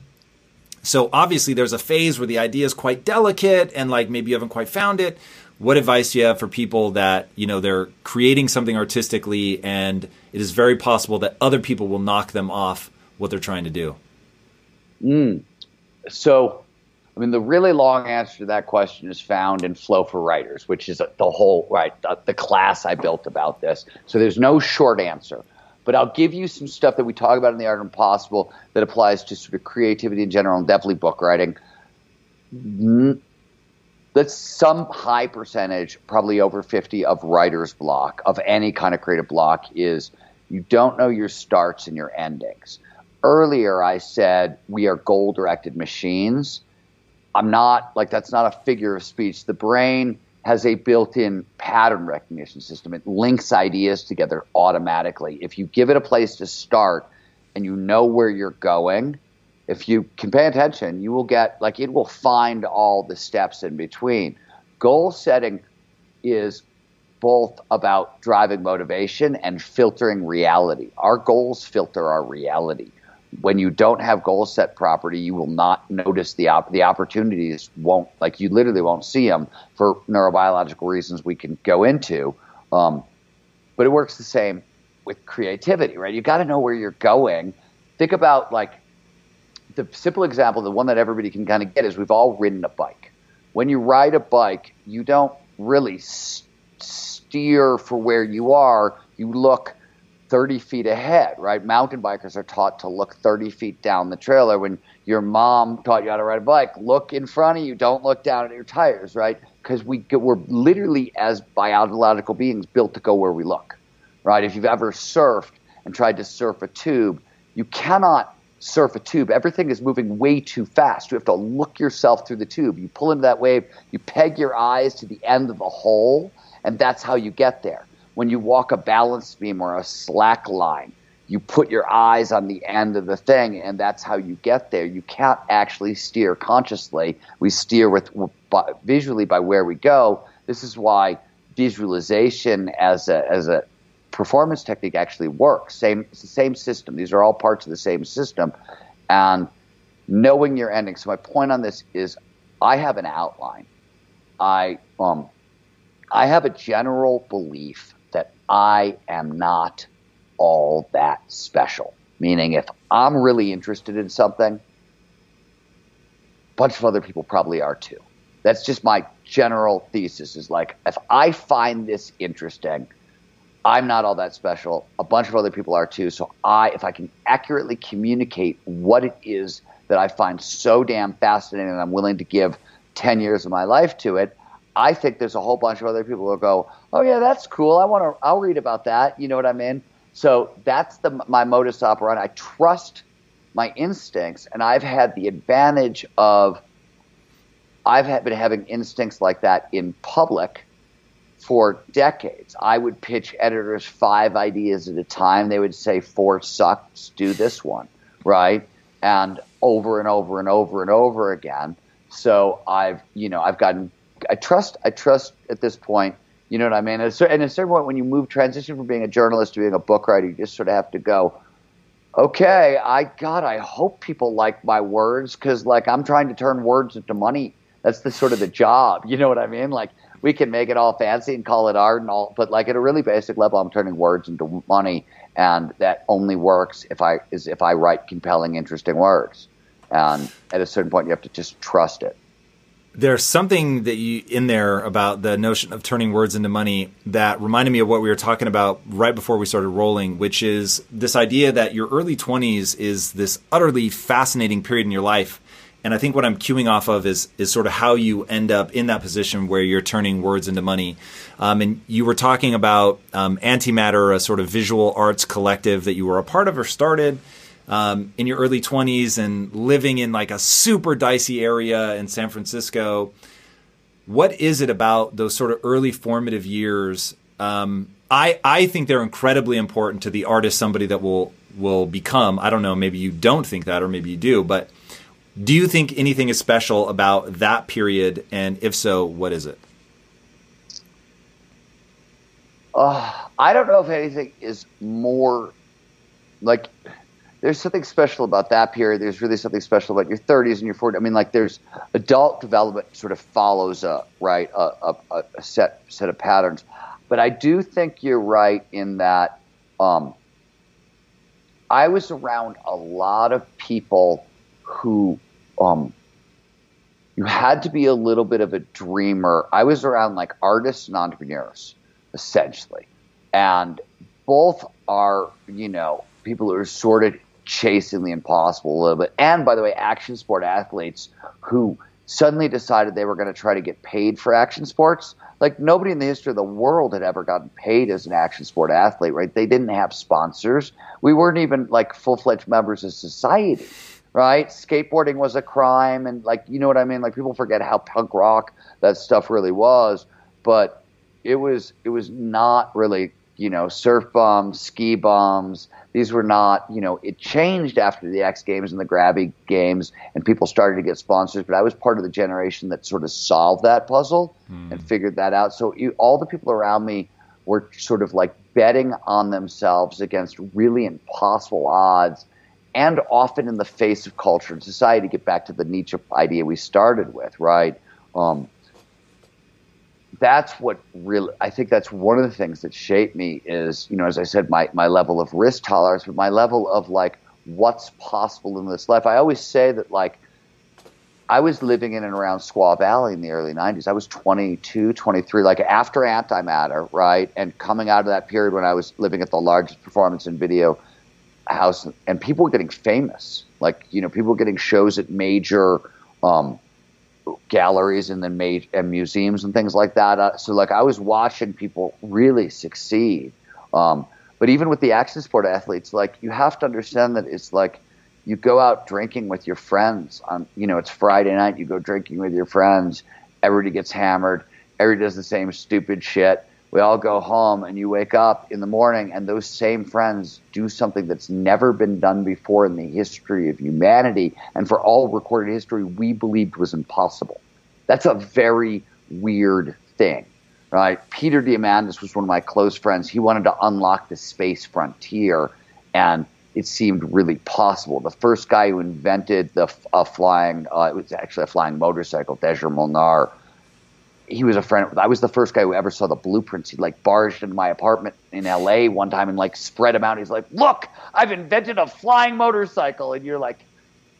So obviously there's a phase where the idea is quite delicate and like maybe you haven't quite found it. What advice do you have for people that, you know, they're creating something artistically and it is very possible that other people will knock them off what they're trying to do? Mm. So, I mean, the really long answer to that question is found in Flow for Writers, which is the whole, right, the, the class I built about this. So there's no short answer. But I'll give you some stuff that we talk about in the Art of Impossible that applies to sort of creativity in general and definitely book writing. That's some high percentage, probably over 50 of writer's block, of any kind of creative block, is you don't know your starts and your endings. Earlier, I said we are goal directed machines. I'm not, like, that's not a figure of speech. The brain has a built-in pattern recognition system. It links ideas together automatically. If you give it a place to start and you know where you're going, if you can pay attention, you will get like it will find all the steps in between. Goal setting is both about driving motivation and filtering reality. Our goals filter our reality when you don't have goal set property, you will not notice the op- the opportunities. Won't like you literally won't see them for neurobiological reasons we can go into. Um, but it works the same with creativity, right? You got to know where you're going. Think about like the simple example, the one that everybody can kind of get is we've all ridden a bike. When you ride a bike, you don't really s- steer for where you are. You look 30 feet ahead, right? Mountain bikers are taught to look 30 feet down the trailer. When your mom taught you how to ride a bike, look in front of you, don't look down at your tires, right? Because we, we're literally, as biological beings, built to go where we look, right? If you've ever surfed and tried to surf a tube, you cannot surf a tube. Everything is moving way too fast. You have to look yourself through the tube. You pull into that wave, you peg your eyes to the end of the hole, and that's how you get there when you walk a balance beam or a slack line, you put your eyes on the end of the thing, and that's how you get there. You can't actually steer consciously. We steer with visually by where we go. This is why visualization as a as a performance technique actually works. Same same system. These are all parts of the same system, and knowing your ending. So my point on this is, I have an outline. I um, I have a general belief I am not all that special. Meaning, if I'm really interested in something, a bunch of other people probably are too. That's just my general thesis is like, if I find this interesting, I'm not all that special. A bunch of other people are too. So I, if I can accurately communicate what it is that I find so damn fascinating and I'm willing to give 10 years of my life to it, I think there's a whole bunch of other people who go, "Oh yeah, that's cool. I want to. I'll read about that." You know what I mean? So that's the my modus operandi. I trust my instincts, and I've had the advantage of I've been having instincts like that in public for decades. I would pitch editors five ideas at a time. They would say four sucks. Do this one, right? And over and over and over and over again. So I've you know I've gotten I trust. I trust at this point. You know what I mean? And at a certain point, when you move transition from being a journalist to being a book writer, you just sort of have to go. Okay, I God, I hope people like my words because like I'm trying to turn words into money. That's the sort of the job. You know what I mean? Like we can make it all fancy and call it art and all, but like at a really basic level, I'm turning words into money, and that only works if I is if I write compelling, interesting words. And at a certain point, you have to just trust it there's something that you in there about the notion of turning words into money that reminded me of what we were talking about right before we started rolling, which is this idea that your early 20s is this utterly fascinating period in your life. And I think what I'm queuing off of is is sort of how you end up in that position where you're turning words into money. Um, and you were talking about um, Antimatter, a sort of visual arts collective that you were a part of or started um, in your early 20s and living in like a super dicey area in San Francisco. What is it about those sort of early formative years? Um, I, I think they're incredibly important to the artist, somebody that will will become. I don't know, maybe you don't think that, or maybe you do, but do you think anything is special about that period? And if so, what is it? Uh, I don't know if anything is more like there's something special about that period. There's really something special about your 30s and your 40s. I mean, like there's adult development sort of follows a right a, a, a set set of patterns. But I do think you're right in that um, I was around a lot of people who um, you had to be a little bit of a dreamer. I was around like artists and entrepreneurs, essentially, and both are you know people who are sort of chasing the impossible a little bit. And by the way, action sport athletes who suddenly decided they were going to try to get paid for action sports. Like nobody in the history of the world had ever gotten paid as an action sport athlete, right? They didn't have sponsors. We weren't even like full fledged members of society, right? Skateboarding was a crime, and like you know what I mean. Like people forget how punk rock that stuff really was, but it was it was not really you know surf bums, ski bums these were not, you know, it changed after the X Games and the Gravity Games, and people started to get sponsors. But I was part of the generation that sort of solved that puzzle mm. and figured that out. So you, all the people around me were sort of like betting on themselves against really impossible odds, and often in the face of culture and society. To get back to the Nietzsche idea we started with, right? Um, that's what really I think that's one of the things that shaped me is you know as I said my my level of risk tolerance but my level of like what's possible in this life. I always say that like I was living in and around Squaw Valley in the early 90s I was 22 23 like after antimatter right? And coming out of that period when I was living at the largest performance and video house and people were getting famous. Like you know people were getting shows at major um, galleries and then made and museums and things like that. Uh, so like I was watching people really succeed. Um, but even with the action sport athletes, like you have to understand that it's like you go out drinking with your friends on you know it's Friday night. You go drinking with your friends. Everybody gets hammered. Everybody does the same stupid shit we all go home and you wake up in the morning and those same friends do something that's never been done before in the history of humanity. And for all recorded history we believed was impossible. That's a very weird thing right? Peter diamandis was one of my close friends. He wanted to unlock the space frontier and it seemed really possible. The first guy who invented the uh, flying, uh, it was actually a flying motorcycle, Dezső Molnár, he was a friend. I was the first guy who ever saw the blueprints. He like barged into my apartment in L.A. one time and like spread them out. He's like, "Look, I've invented a flying motorcycle," and you're like,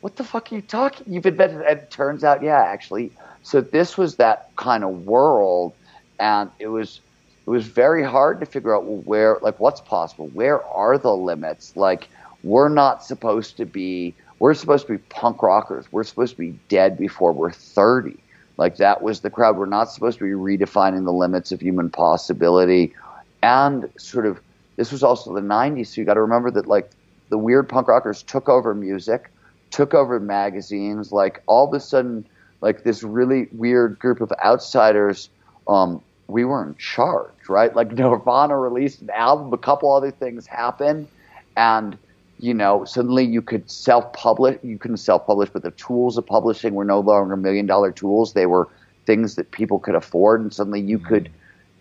"What the fuck are you talking? You've invented?" And it turns out, yeah, actually. So this was that kind of world, and it was it was very hard to figure out where, like, what's possible. Where are the limits? Like, we're not supposed to be. We're supposed to be punk rockers. We're supposed to be dead before we're thirty like that was the crowd. We're not supposed to be redefining the limits of human possibility. And sort of, this was also the 90s. So you got to remember that like the weird punk rockers took over music, took over magazines. Like all of a sudden, like this really weird group of outsiders, um, we were in charge, right? Like Nirvana released an album, a couple other things happened. And you know, suddenly you could self-publish. You couldn't self-publish, but the tools of publishing were no longer million-dollar tools. They were things that people could afford, and suddenly you mm-hmm. could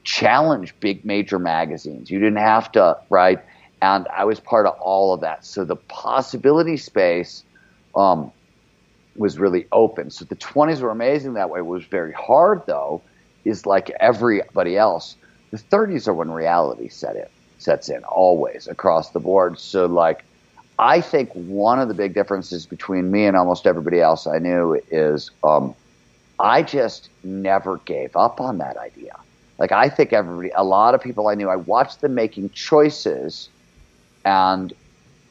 challenge big major magazines. You didn't have to, right? And I was part of all of that. So the possibility space um, was really open. So the 20s were amazing that way. It was very hard, though, is like everybody else. The 30s are when reality set in, sets in always across the board. So like I think one of the big differences between me and almost everybody else I knew is um, I just never gave up on that idea. Like I think everybody, a lot of people I knew, I watched them making choices, and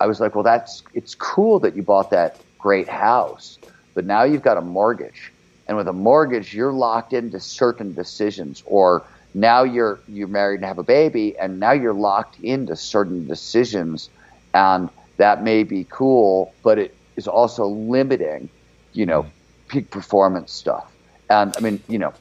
I was like, well, that's it's cool that you bought that great house, but now you've got a mortgage, and with a mortgage, you're locked into certain decisions, or now you're you're married and have a baby, and now you're locked into certain decisions, and that may be cool, but it is also limiting, you know, mm-hmm. peak performance stuff. And I mean, you know,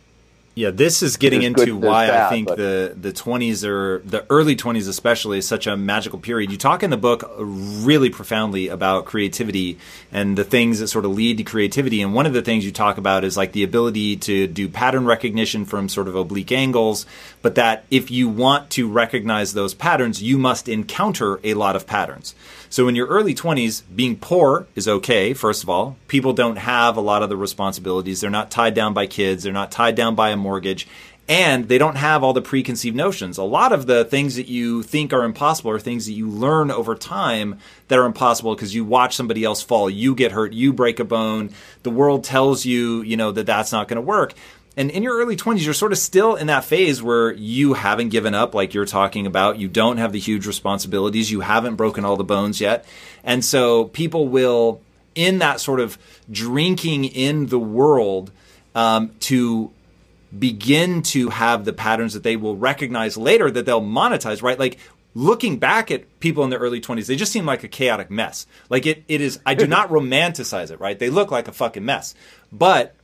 yeah, this is getting into good, why bad, I think the the twenties are the early twenties especially is such a magical period. You talk in the book really profoundly about creativity and the things that sort of lead to creativity. And one of the things you talk about is like the ability to do pattern recognition from sort of oblique angles, but that if you want to recognize those patterns, you must encounter a lot of patterns. So in your early 20s, being poor is okay, first of all. People don't have a lot of the responsibilities. They're not tied down by kids, they're not tied down by a mortgage, and they don't have all the preconceived notions. A lot of the things that you think are impossible are things that you learn over time that are impossible because you watch somebody else fall, you get hurt, you break a bone, the world tells you, you know, that that's not going to work. And in your early 20s, you're sort of still in that phase where you haven't given up, like you're talking about. You don't have the huge responsibilities. You haven't broken all the bones yet. And so people will, in that sort of drinking in the world, um, to begin to have the patterns that they will recognize later that they'll monetize, right? Like looking back at people in their early 20s, they just seem like a chaotic mess. Like it, it is, I do not romanticize it, right? They look like a fucking mess. But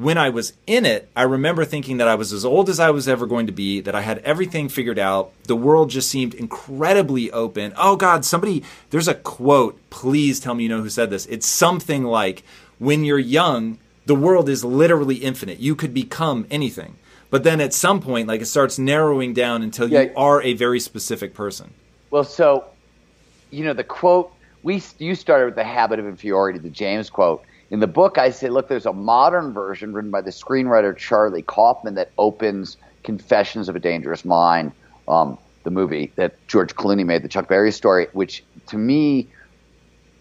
when I was in it, I remember thinking that I was as old as I was ever going to be, that I had everything figured out. The world just seemed incredibly open. Oh God, somebody, there's a quote. Please tell me you know who said this. It's something like, when you're young, the world is literally infinite. You could become anything. But then at some point, like it starts narrowing down until you yeah. are a very specific person. Well, so, you know, the quote, we you started with the habit of inferiority, the James quote in the book, I say, look, there's a modern version written by the screenwriter Charlie Kaufman that opens Confessions of a Dangerous Mind, um, the movie that George Clooney made, the Chuck Barris story, which to me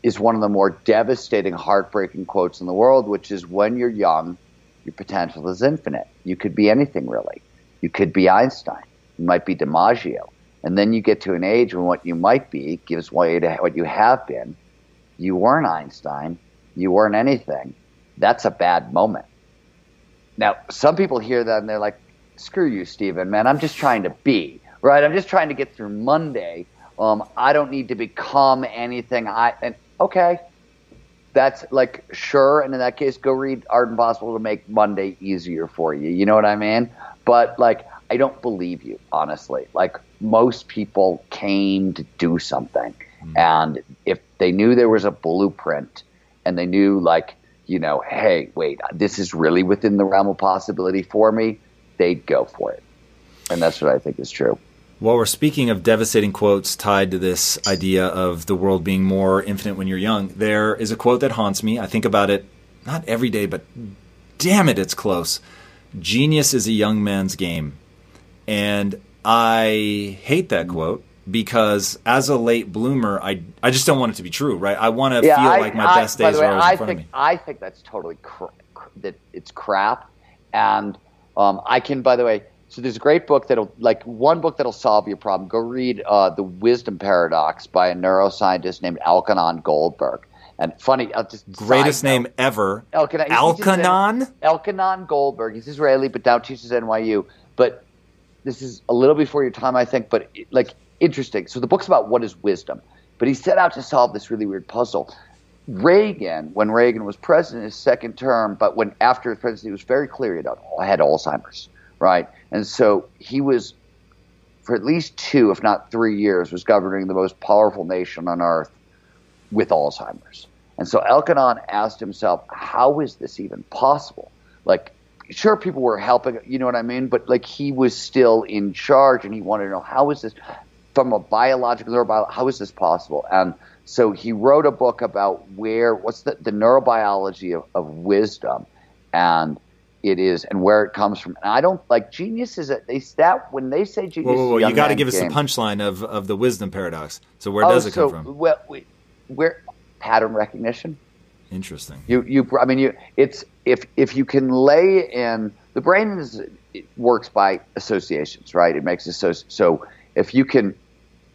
is one of the more devastating, heartbreaking quotes in the world, which is when you're young, your potential is infinite. You could be anything really. You could be Einstein. You might be DiMaggio. And then you get to an age when what you might be gives way to what you have been. You weren't Einstein you weren't anything, that's a bad moment. Now, some people hear that and they're like, screw you, Steven, man. I'm just trying to be, right? I'm just trying to get through Monday. Um, I don't need to become anything. I, and okay, that's like, sure. And in that case, go read Art Impossible to make Monday easier for you. You know what I mean? But like, I don't believe you, honestly. Like, most people came to do something. Mm-hmm. And if they knew there was a blueprint, and they knew like you know hey wait this is really within the realm of possibility for me they'd go for it and that's what i think is true while we're speaking of devastating quotes tied to this idea of the world being more infinite when you're young, there is a quote that haunts me. I think about it not every day, but damn it, it's close. Genius is a young man's game. And I hate that quote because as a late bloomer, I I just don't want it to be true, right? I want to yeah, feel I, like my I, best days way, are always I in front think, of me. I think that's totally cr- cr- that it's crap, and um, I can. By the way, so there's a great book that'll like one book that'll solve your problem. Go read uh, the Wisdom Paradox by a neuroscientist named Elkhonon Goldberg. And funny, I'll just greatest name note, ever. Elkhonon. Elkhonon. Elkhonon Goldberg. He's Israeli, but now teaches NYU. But this is a little before your time, I think. But like interesting. So the book's about what is wisdom, but he set out to solve this really weird puzzle. Reagan, when Reagan was president, his second term, but when after his presidency, it was very clear he had Alzheimer's, right? And so he was, for at least two, if not three years, was governing the most powerful nation on earth with Alzheimer's. And so Elkhonon asked himself, how is this even possible? Like, sure, people were helping, you know what I mean? But like, he was still in charge and he wanted to know, how is this? From a biological neurobiology, how is this possible? And so he wrote a book about where what's the, the neurobiology of, of wisdom, and it is and where it comes from. And I don't like genius is that they that when they say genius. Whoa, whoa, whoa. you got to give us the punchline of, of the wisdom paradox. So where oh, does it so, come from? Well, where pattern recognition. Interesting. You you I mean you it's if if you can lay in the brain is it works by associations, right? It makes associ- so if you can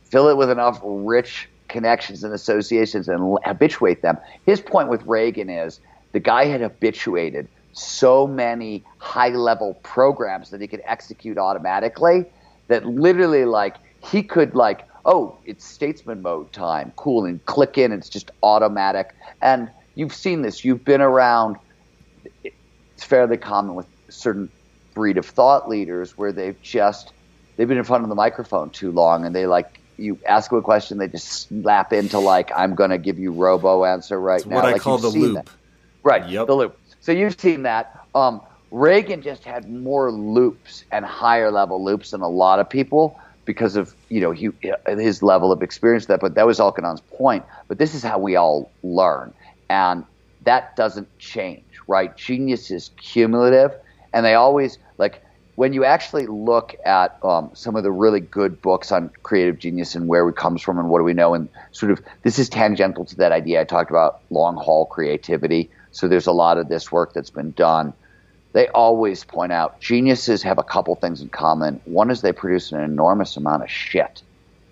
fill it with enough rich connections and associations and habituate them. His point with Reagan is the guy had habituated so many high level programs that he could execute automatically that literally like he could like oh it's statesman mode time cool and click in it's just automatic and you've seen this you've been around it's fairly common with certain breed of thought leaders where they've just they've been in front of the microphone too long and they like you ask them a question, they just slap into like, I'm going to give you robo answer right it's now. What I like call the loop. That. Right. Yep. The loop. So you've seen that. Um, Reagan just had more loops and higher level loops than a lot of people. because of you know he, his level of experience. That, but that was Elkhonon's point. But this is how we all learn, and that doesn't change, right? Genius is cumulative, and they always like when you actually look at um, some of the really good books on creative genius and where it comes from and what do we know, and sort of this is tangential to that idea I talked about long haul creativity. So there's a lot of this work that's been done. They always point out geniuses have a couple things in common. One is they produce an enormous amount of shit,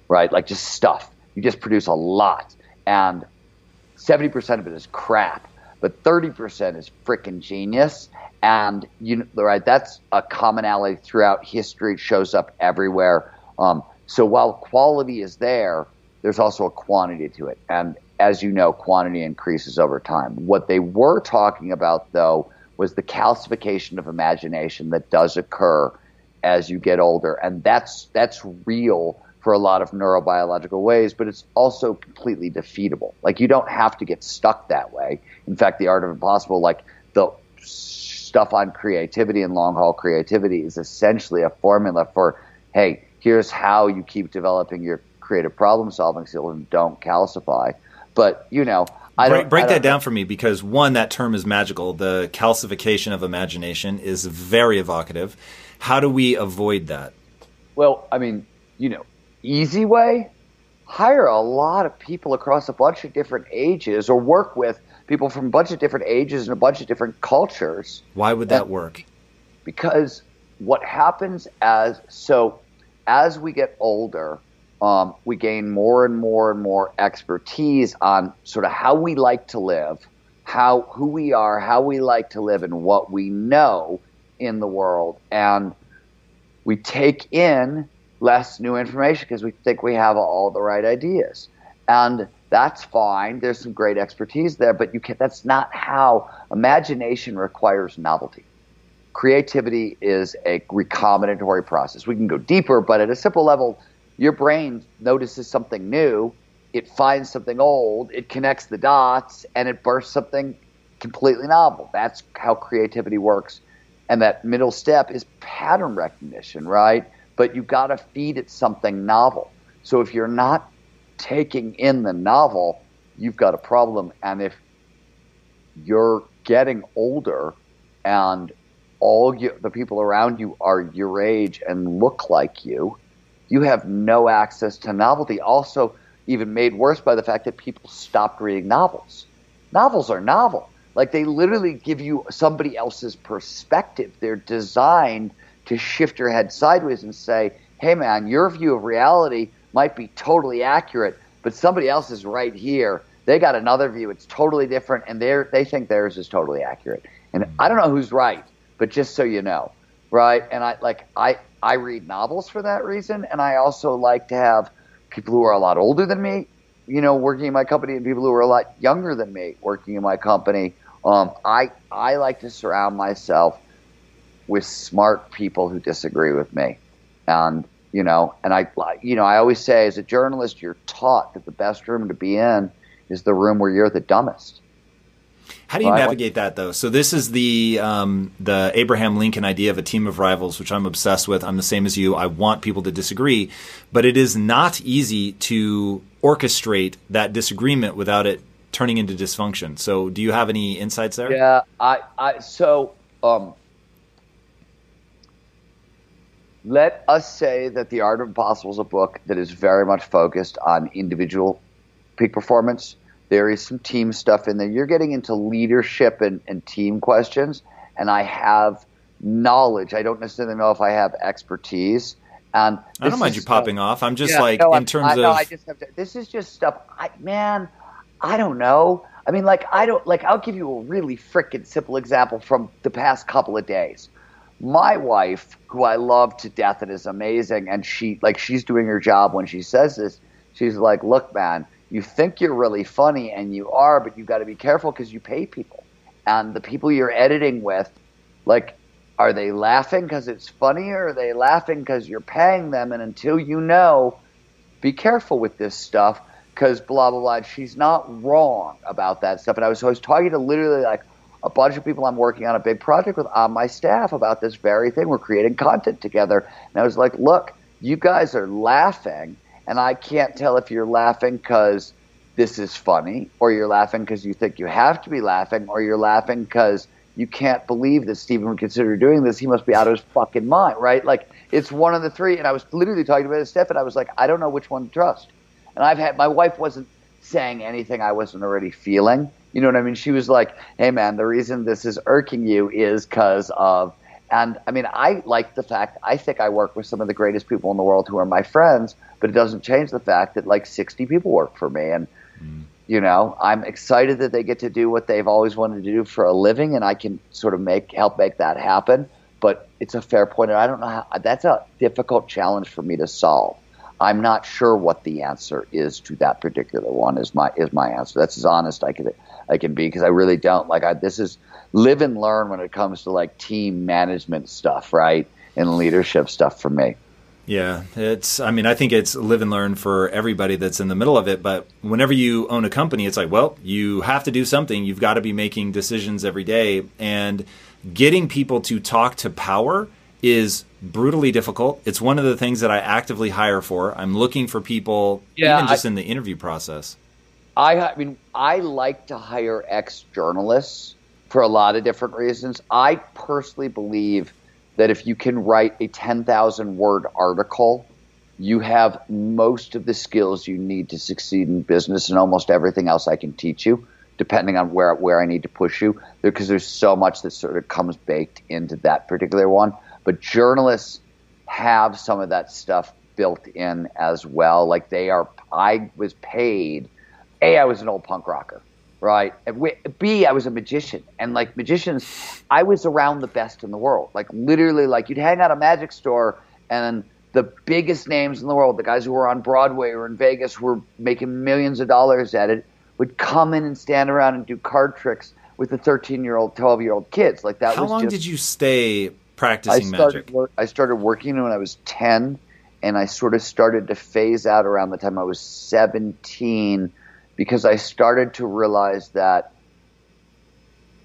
right? Like just stuff. You just produce a lot, and 70% of it is crap, but 30% is freaking genius. And you right that's a commonality throughout history. It shows up everywhere. Um, so while quality is there there's also a quantity to it. And as you know quantity increases over time. What they were talking about though was the calcification of imagination that does occur as you get older. And that's that's real for a lot of neurobiological ways, but it's also completely defeatable. Like you don't have to get stuck that way. In fact, the art of impossible, like the stuff on creativity and long haul creativity is essentially a formula for, hey, here's how you keep developing your creative problem solving skills and don't calcify. But you know, I break, break I that down for me because one, that term is magical. The calcification of imagination is very evocative. How do we avoid that? Well, I mean, you know, easy way, hire a lot of people across a bunch of different ages or work with people from a bunch of different ages and a bunch of different cultures. Why would that work? Because what happens as so as we get older, um, we gain more and more and more expertise on sort of how we like to live, how who we are, how we like to live, and what we know in the world, and we take in less new information because we think we have all the right ideas, and that's fine. There's some great expertise there, but you can that's not how imagination requires novelty. Creativity is a recombinatory process. We can go deeper, but at a simple level, your brain notices something new, it finds something old, it connects the dots, and it bursts something completely novel. That's how creativity works. And that middle step is pattern recognition, right? But you got to feed it something novel. So if you're not taking in the novel, you've got a problem. And if you're getting older and all you, the people around you are your age and look like you, you have no access to novelty. Also, even made worse by the fact that people stopped reading novels. Novels are novel. Like they literally give you somebody else's perspective. They're designed to shift your head sideways and say, hey man, your view of reality might be totally accurate, but somebody else is right here. They got another view. It's totally different, and they they think theirs is totally accurate. And I don't know who's right, but just so you know, right? And I like I I read novels for that reason, and I also like to have people who are a lot older than me, you know, working in my company, and people who are a lot younger than me working in my company. Um, I I like to surround myself with smart people who disagree with me, and you know and i you know i always say as a journalist you're taught that the best room to be in is the room where you're the dumbest. How do you navigate that though? So this is the um, the abraham lincoln idea of a team of rivals which i'm obsessed with. I'm the same as you. I want people to disagree. But it is not easy to orchestrate that disagreement without it turning into dysfunction. So do you have any insights there? Yeah i, I so um, let us say that The Art of Impossible is a book that is very much focused on individual peak performance. There is some team stuff in there. You're getting into leadership and, and team questions, and I have knowledge. I don't necessarily know if I have expertise. And I don't mind you popping off. I'm just yeah, like no, in terms I, of. No, I just have to, this is just stuff. I, man, I don't know. I mean, like I don't like. I'll give you a really freaking simple example from the past couple of days my wife, who I love to death and is amazing, and she like she's doing her job when she says this. She's like, "Look, man, you think you're really funny, and you are, but you've got to be careful because you pay people, and the people you're editing with, like, are they laughing because it's funny, or are they laughing because you're paying them? And until you know, be careful with this stuff." Because blah blah blah. She's not wrong about that stuff. And I was, I was talking to literally like a bunch of people I'm working on a big project with on my staff about this very thing. We're creating content together. And I was like, look, you guys are laughing, and I can't tell if you're laughing because this is funny, or you're laughing because you think you have to be laughing, or you're laughing because you can't believe that Steven would consider doing this. He must be out of his fucking mind, right? Like it's one of the three. And I was literally talking about Steph, and I was like, I don't know which one to trust. And I've had my wife wasn't saying anything I wasn't already feeling. You know what I mean? She was like, "Hey, man, the reason this is irking you is because of." And I mean, I like the fact I think I work with some of the greatest people in the world who are my friends, but it doesn't change the fact that like 60 people work for me, and mm. you know, I'm excited that they get to do what they've always wanted to do for a living, and I can sort of make help make that happen. But it's a fair point, and I don't know how. That's a difficult challenge for me to solve. I'm not sure what the answer is to that particular one. Is my is my answer? That's as honest I can I can be because I really don't like. I, this is live and learn when it comes to like team management stuff, right, and leadership stuff for me. Yeah, it's. I mean, I think it's live and learn for everybody that's in the middle of it. But whenever you own a company, it's like, well, you have to do something. You've got to be making decisions every day, and getting people to talk to power is brutally difficult. It's one of the things that I actively hire for. I'm looking for people, yeah, even just I, in the interview process. I, I mean, I like to hire ex journalists for a lot of different reasons. I personally believe that if you can write a 10,000 word article, you have most of the skills you need to succeed in business and almost everything else I can teach you depending on where where I need to push you because there's so much that sort of comes baked into that particular one. But journalists have some of that stuff built in as well. Like they are, I was paid. A, I was an old punk rocker, right? B, I was a magician, and like magicians, I was around the best in the world. Like literally, like you'd hang out a magic store and the biggest names in the world, the guys who were on Broadway or in Vegas were making millions of dollars at it, would come in and stand around and do card tricks with the 13 year old, 12 year old kids. Like that. How long just, did you stay practicing I started magic? Work, I started working when I was 10, and I sort of started to phase out around the time I was 17 because I started to realize that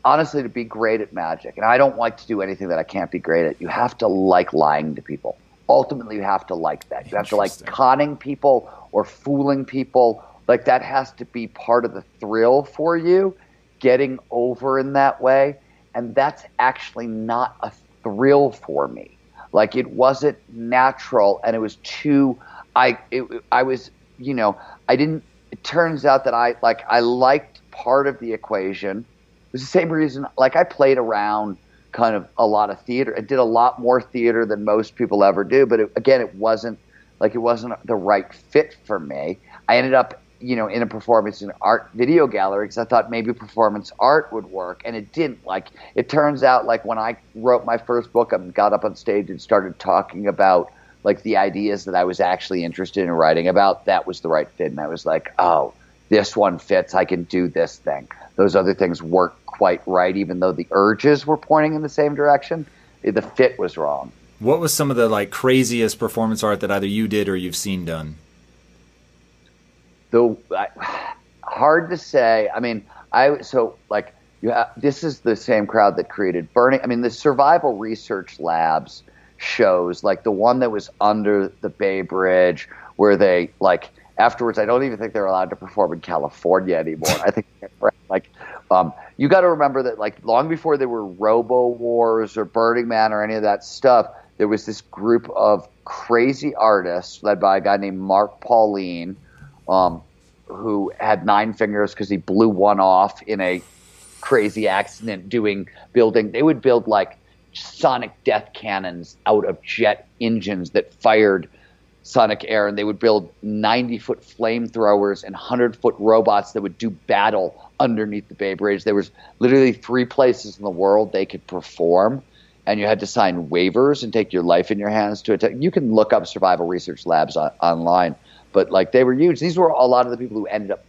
honestly to be great at magic and I don't like to do anything that I can't be great at you have to like lying to people ultimately you have to like that you have to like conning people or fooling people like that has to be part of the thrill for you getting over in that way and that's actually not a thrill for me. Like it wasn't natural, and it was too. I it, I was you know I didn't. It turns out that I like I liked part of the equation. It was the same reason. Like I played around kind of a lot of theater. I did a lot more theater than most people ever do, but it, again, it wasn't like it wasn't the right fit for me. I ended up you know, in a performance in art video gallery because I thought maybe performance art would work, and it didn't. Like it turns out, like when I wrote my first book, I got up on stage and started talking about like the ideas that I was actually interested in writing about. That was the right fit, and I was like, oh, this one fits. I can do this thing. Those other things weren't quite right, even though the urges were pointing in the same direction. The fit was wrong. What was some of the like craziest performance art that either you did or you've seen done? the hard to say. I mean, I so like you have, this is the same crowd that created Burning. I mean, the survival research labs shows like the one that was under the Bay Bridge where they like afterwards. I don't even think they're allowed to perform in California anymore. I think like um, you got to remember that like long before there were Robo Wars or Burning Man or any of that stuff, there was this group of crazy artists led by a guy named Mark Pauline um, who had nine fingers because he blew one off in a crazy accident doing building. They would build like sonic death cannons out of jet engines that fired sonic air, and they would build 90 foot flamethrowers and 100 foot robots that would do battle underneath the Bay Bridge. There was literally three places in the world they could perform. And you had to sign waivers and take your life in your hands to attack. You can look up survival research labs on, online but like they were huge. These were a lot of the people who ended up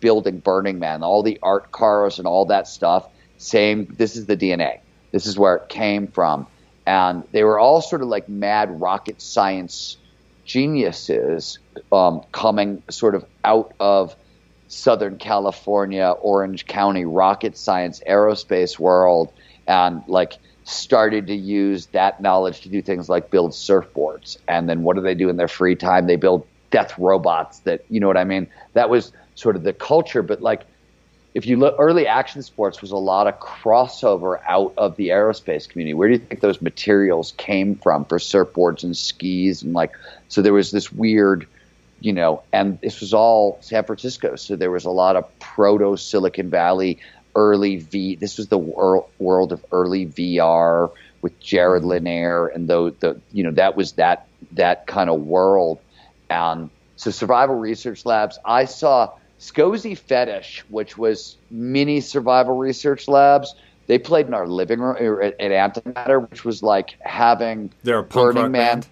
building Burning Man, all the art cars and all that stuff. Same. This is the DNA. This is where it came from, and they were all sort of like mad rocket science geniuses um, coming sort of out of Southern California, Orange County rocket science aerospace world, and like started to use that knowledge to do things like build surfboards. And then what do they do in their free time? They build death robots that, you know what I mean? That was sort of the culture. But like, if you look, early action sports was a lot of crossover out of the aerospace community. Where do you think those materials came from for surfboards and skis? And like, so there was this weird, you know, and this was all San Francisco. So there was a lot of proto Silicon Valley early V. This was the wor- world of early VR with Jaron Lanier, and though the you know that was that that kind of world. And so survival research labs. I saw SCOSY Fetish, which was mini survival research labs. They played in our living room at, at Antimatter, which was like having They're a Burning Man. Band?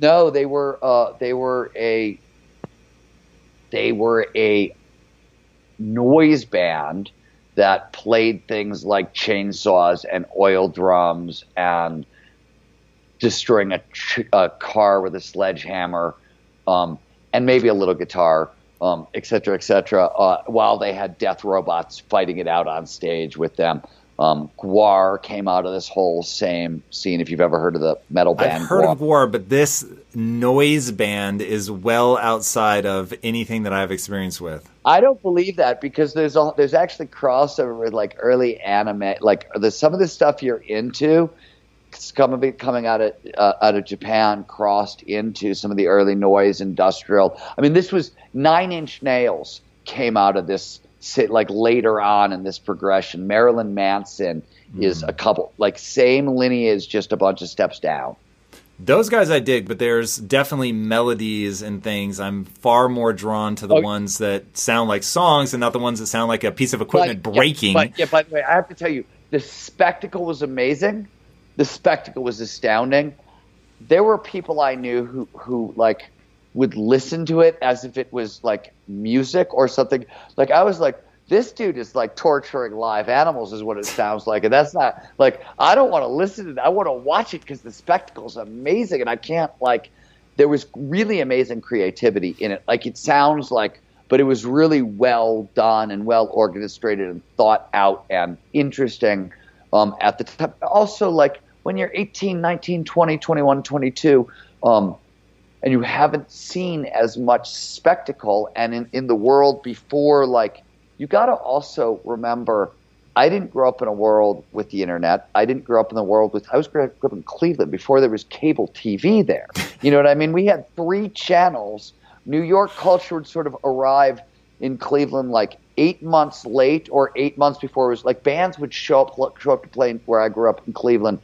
No, they were uh, they were a they were a noise band that played things like chainsaws and oil drums and destroying a, a car with a sledgehammer um, and maybe a little guitar, um, et cetera, et cetera, uh, while they had death robots fighting it out on stage with them. Um, GWAR came out of this whole same scene. If you've ever heard of the metal band, I've heard GWAR. of GWAR, but this noise band is well outside of anything that I've experienced with. I don't believe that because there's a, there's actually crossover with like early anime, like the, some of the stuff you're into. Coming coming out of uh, out of Japan, crossed into some of the early noise industrial. I mean, this was Nine Inch Nails came out of this like later on in this progression. Marilyn Manson mm. is a couple like same lineage, just a bunch of steps down. Those guys I dig, but there's definitely melodies and things. I'm far more drawn to the oh, ones that sound like songs and not the ones that sound like a piece of equipment but, breaking. Yeah, but yeah, by the way, I have to tell you, the spectacle was amazing. The spectacle was astounding. There were people I knew who who like would listen to it as if it was like music or something. Like I was like, this dude is like torturing live animals, is what it sounds like, and that's not like I don't want to listen to it. I want to watch it because the spectacle is amazing, and I can't like. There was really amazing creativity in it. Like it sounds like, but it was really well done and well orchestrated and thought out and interesting um, at the time. Also, like when you're 18, 19, 20, 21, 22. Um, and you haven't seen as much spectacle and in, in the world before like you got to also remember i didn't grow up in a world with the internet. I didn't grow up in the world with i was grew up in cleveland before there was cable tv there. You know what i mean? We had three channels. New york culture would sort of arrive in cleveland like eight months late or eight months before it was like bands would show up show up to play where i grew up in cleveland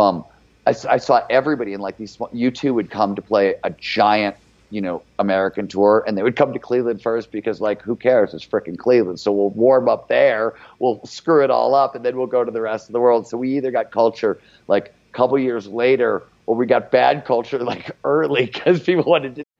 um, I, I saw everybody in like these. U2 would come to play a giant, you know, American tour, and they would come to Cleveland first because like who cares? It's freaking Cleveland, so we'll warm up there, we'll screw it all up, and then we'll go to the rest of the world. So we either got culture like a couple years later, or we got bad culture like early because people wanted to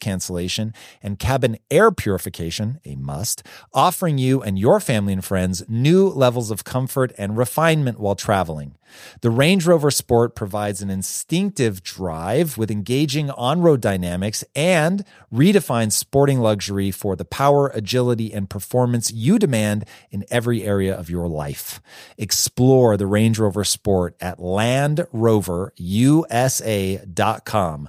cancellation, and cabin air purification, a must, offering you and your family and friends new levels of comfort and refinement while traveling. The Range Rover Sport provides an instinctive drive with engaging on road dynamics and redefines sporting luxury for the power, agility, and performance you demand in every area of your life. Explore the Range Rover Sport at LandRoverUSA.com.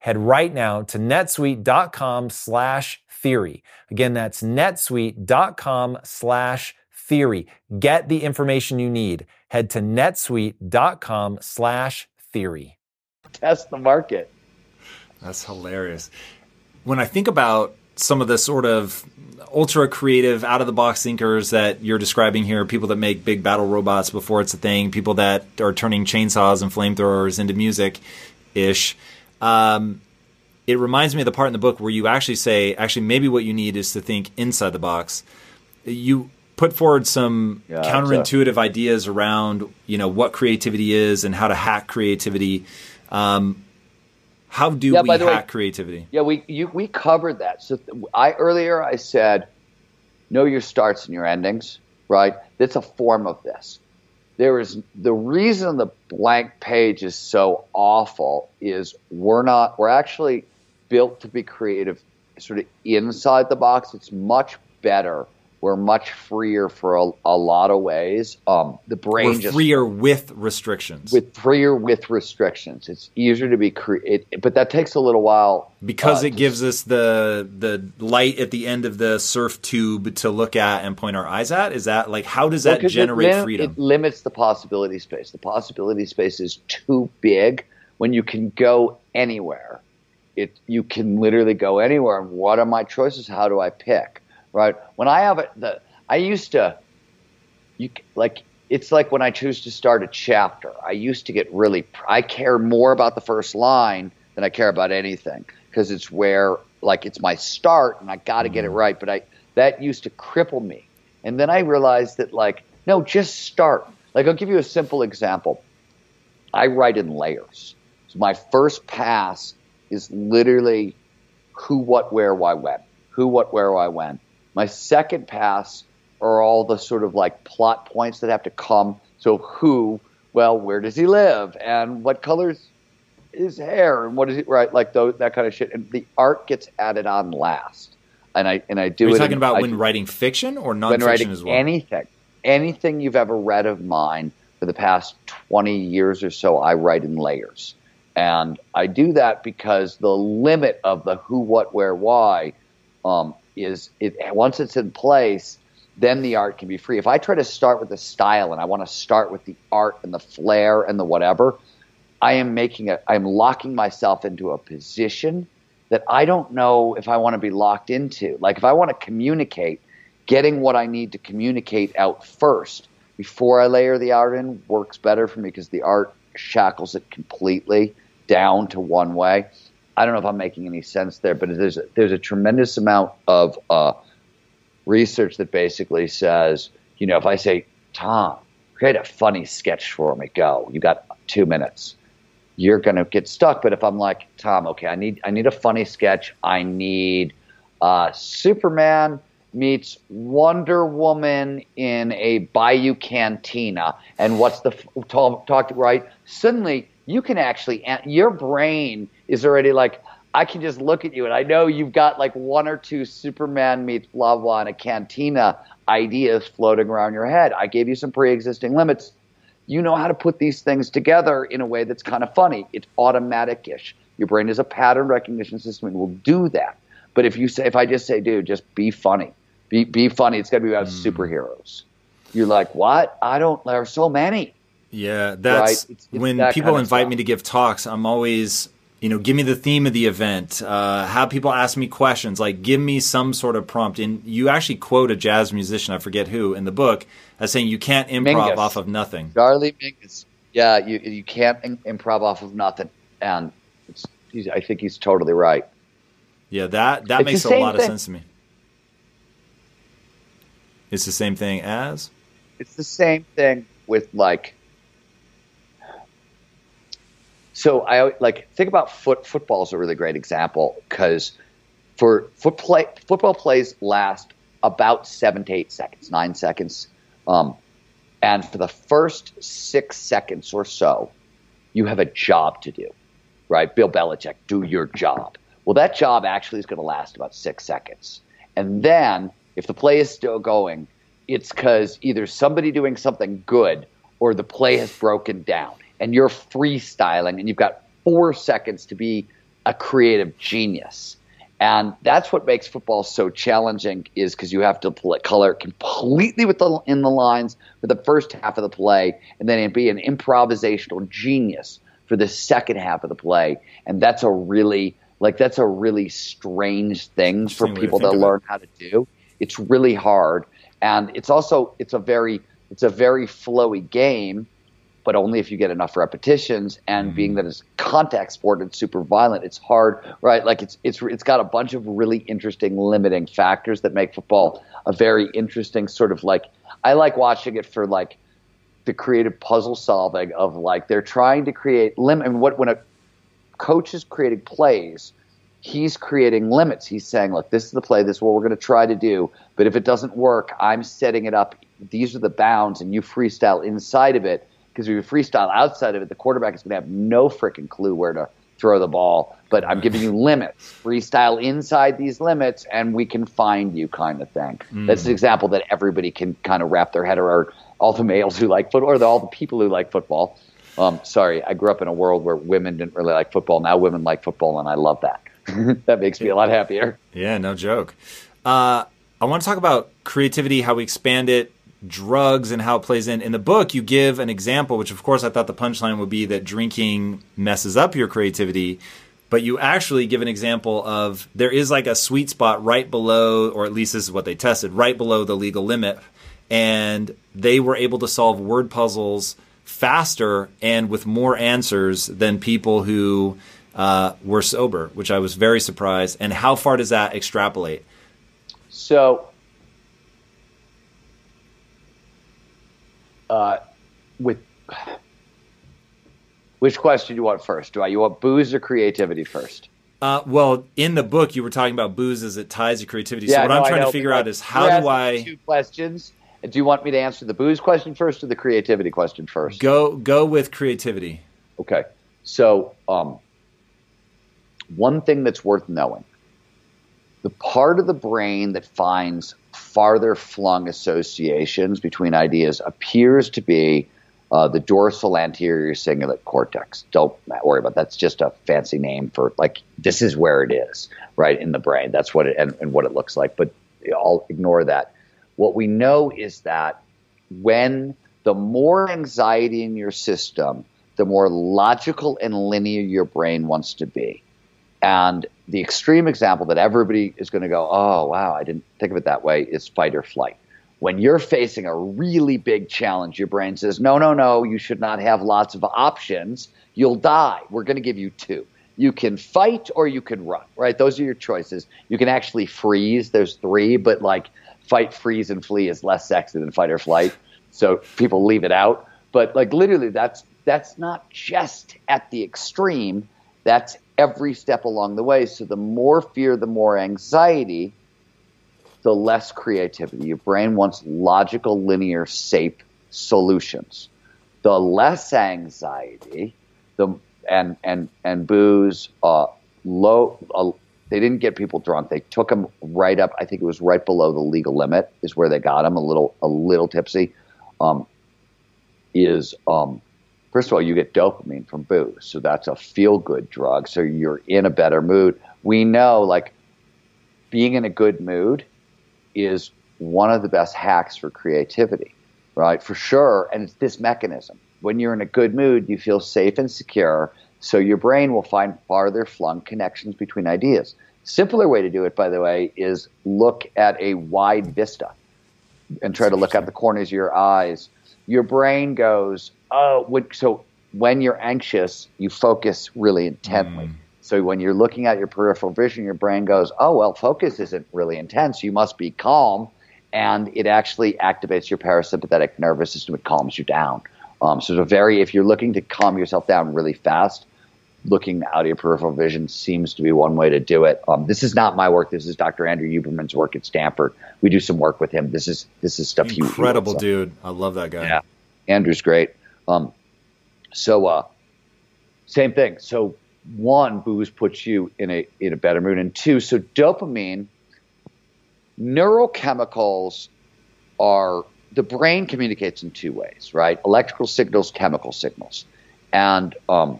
head right now to netsuite.com slash theory. Again, that's netsuite.com slash theory. Get the information you need. Head to netsuite.com slash theory. Test the market. That's hilarious. When I think about some of the sort of ultra creative, out of the box thinkers that you're describing here, people that make big battle robots before it's a thing, people that are turning chainsaws and flamethrowers into music ish. Um, it reminds me of the part in the book where you actually say, actually, maybe what you need is to think inside the box. You put forward some yeah, counterintuitive ideas around, you know, what creativity is and how to hack creativity. Um, how do yeah, we hack way, creativity? Yeah, we you, we covered that. So th- I earlier I said, know your starts and your endings. Right, that's a form of this there is the reason the blank page is so awful is we're not we're actually built to be creative sort of inside the box. It's much better we're much freer for a, a lot of ways. Um, the brain we're just freer with restrictions. With freer with restrictions, it's easier to be creative, but that takes a little while because uh, it gives us the the light at the end of the surf tube to look at and point our eyes at. Is that like how does that generate it lim- freedom? It limits the possibility space. The possibility space is too big when you can go anywhere. It you can literally go anywhere. And What are my choices? How do I pick? Right? When I have it, the I used to, you like it's like when I choose to start a chapter. I used to get really, I care more about the first line than I care about anything because it's where like it's my start and I got to get it mm-hmm. right. But I that used to cripple me, and then I realized that like no, just start. Like I'll give you a simple example. I write in layers. So my first pass is literally who, what, where, why, when. Who, what, where, why, when. My second pass are all the sort of like plot points that have to come. So who, well, where does he live, and what colors his hair, and what is it right, like those, that kind of shit. And the art gets added on last. And I and I do. Are you talking in, about I, when writing fiction or nonfiction as well? Anything, anything you've ever read of mine for the past twenty years or so, I write in layers. And I do that because the limit of the who, what, where, why um, is it once it's in place, then the art can be free. If I try to start with the style and I want to start with the art and the flair and the whatever, I am making a I'm locking myself into a position that I don't know if I want to be locked into. Like if I want to communicate, getting what I need to communicate out first before I layer the art in works better for me because the art shackles it completely down to one way. I don't know if I'm making any sense there, but there's a, there's a tremendous amount of uh, research that basically says, you know, if I say, Tom, create a funny sketch for me, go. You got two minutes. You're gonna get stuck. But if I'm like, Tom, okay, I need I need a funny sketch. I need uh, Superman meets Wonder Woman in a Bayou Cantina, and what's the talk, talk right? Suddenly, you can actually your brain is already like I can just look at you and I know you've got like one or two Superman meets blah blah in a cantina ideas floating around your head. I gave you some pre-existing limits. You know how to put these things together in a way that's kind of funny. It's automatic-ish. Your brain is a pattern recognition system and will do that. But if you say, if I just say, dude, just be funny, be be funny. It's got to be about mm. superheroes. You're like, what? I don't. There are so many. Yeah, that's right? it's, it's when that people invite stuff. me to give talks. I'm always you know, give me the theme of the event. Uh, have people ask me questions. Like, give me some sort of prompt. And you actually quote a jazz musician, I forget who, in the book, as saying you can't improv Mingus. off of nothing. Charlie Mingus. Yeah, you you can't improv off of nothing, and I think he's totally right. Yeah, that that it's makes a lot thing. of sense to me. It's the same thing as. It's the same thing with like So I like think about foot. Football is a really great example because for foot play, football plays last about seven to eight seconds, nine seconds. Um, and for the first six seconds or so, you have a job to do, right? Bill Belichick, do your job. Well, that job actually is going to last about six seconds. And then if the play is still going, it's because either somebody doing something good or the play has broken down and you're freestyling and you've got four seconds to be a creative genius. And that's what makes football so challenging is because you have to play, color completely with the, in the lines for the first half of the play and then be an improvisational genius for the second half of the play. And that's a really like that's a really strange thing for people to, to learn how to do. It's really hard. And it's also it's a very it's a very flowy game but only if you get enough repetitions. And mm-hmm. being that it's contact sport it's super violent, it's hard, right? Like it's it's it's got a bunch of really interesting limiting factors that make football a very interesting sort of like. I like watching it for like the creative puzzle solving of like they're trying to create limit. And what when a coach is creating plays. He's creating limits. He's saying, look, this is the play. This is what we're going to try to do. But if it doesn't work, I'm setting it up. These are the bounds, and you freestyle inside of it because if you freestyle outside of it, the quarterback is going to have no freaking clue where to throw the ball. But I'm giving you limits. Freestyle inside these limits, and we can find you, kind of thing. Mm. That's an example that everybody can kind of wrap their head around. All the males who like football, or all the people who like football. Um, sorry, I grew up in a world where women didn't really like football. Now women like football, and I love that. that makes me a lot happier. Yeah, no joke. Uh, I want to talk about creativity, how we expand it, drugs and how it plays in. In the book, you give an example, which of course I thought the punchline would be that drinking messes up your creativity. But you actually give an example of there is like a sweet spot right below, or at least this is what they tested, right below the legal limit. And they were able to solve word puzzles faster and with more answers than people who uh, were sober, which I was very surprised. And how far does that extrapolate? So uh, with which question do you want first? Do I you want booze or creativity first? Uh, well, in the book, you were talking about booze as it ties to creativity. Yeah, so what no, I'm trying to figure out is how do I two questions? Do you want me to answer the booze question first or the creativity question first? Go go with creativity. Okay. So, um, one thing that's worth knowing: the part of the brain that finds farther flung associations between ideas appears to be uh, the dorsal anterior cingulate cortex. Don't worry about that. that's just a fancy name for like this is where it is, right in the brain. That's what it and, and what it looks like. But I'll ignore that. What we know is that when the more anxiety in your system, the more logical and linear your brain wants to be. And the extreme example that everybody is going to go, oh, wow, I didn't think of it that way, is fight or flight. When you're facing a really big challenge, your brain says, no, no, no, you should not have lots of options. You'll die. We're going to give you two. You can fight or you can run, right? Those are your choices. You can actually freeze. There's three, but like fight, freeze, and flee is less sexy than fight or flight. So people leave it out. But like literally, that's that's not just at the extreme. That's every step along the way. So the more fear, the more anxiety, the less creativity. Your brain wants logical, linear, safe solutions. The less anxiety, the and and and booze, uh, low. Uh, they didn't get people drunk. They took them right up. I think it was right below the legal limit is where they got them a little a little tipsy. Um, is um, first of all, you get dopamine from booze. So that's a feel good drug. So you're in a better mood. We know like being in a good mood is one of the best hacks for creativity, right? For sure. And it's this mechanism. When you're in a good mood, you feel safe and secure. So your brain will find farther flung connections between ideas. Simpler way to do it, by the way, is look at a wide vista and try to look out the corners of your eyes. Your brain goes, oh, so when you're anxious, you focus really intently. Mm. So when you're looking at your peripheral vision, your brain goes, oh, well, focus isn't really intense. You must be calm. And it actually activates your parasympathetic nervous system. It calms you down. Um, so it's a very, if you're looking to calm yourself down really fast, looking out of your peripheral vision seems to be one way to do it. Um, this is not my work. This is Dr. Andrew Huberman's work at Stanford. We do some work with him. This is this is stuff incredible, dude. I love that guy. Yeah, Andrew's great. Um, so uh, same thing. So one, booze puts you in a in a better mood, and two, so dopamine neurochemicals are the brain communicates in two ways, right? Electrical signals, chemical signals, and um,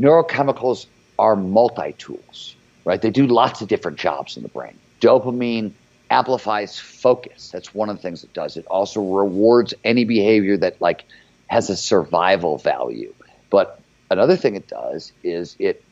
neurochemicals are multi tools, right? They do lots of different jobs in the brain. Dopamine amplifies focus. That's one of the things it does. It also rewards any behavior that like has a survival value. But another thing it does is it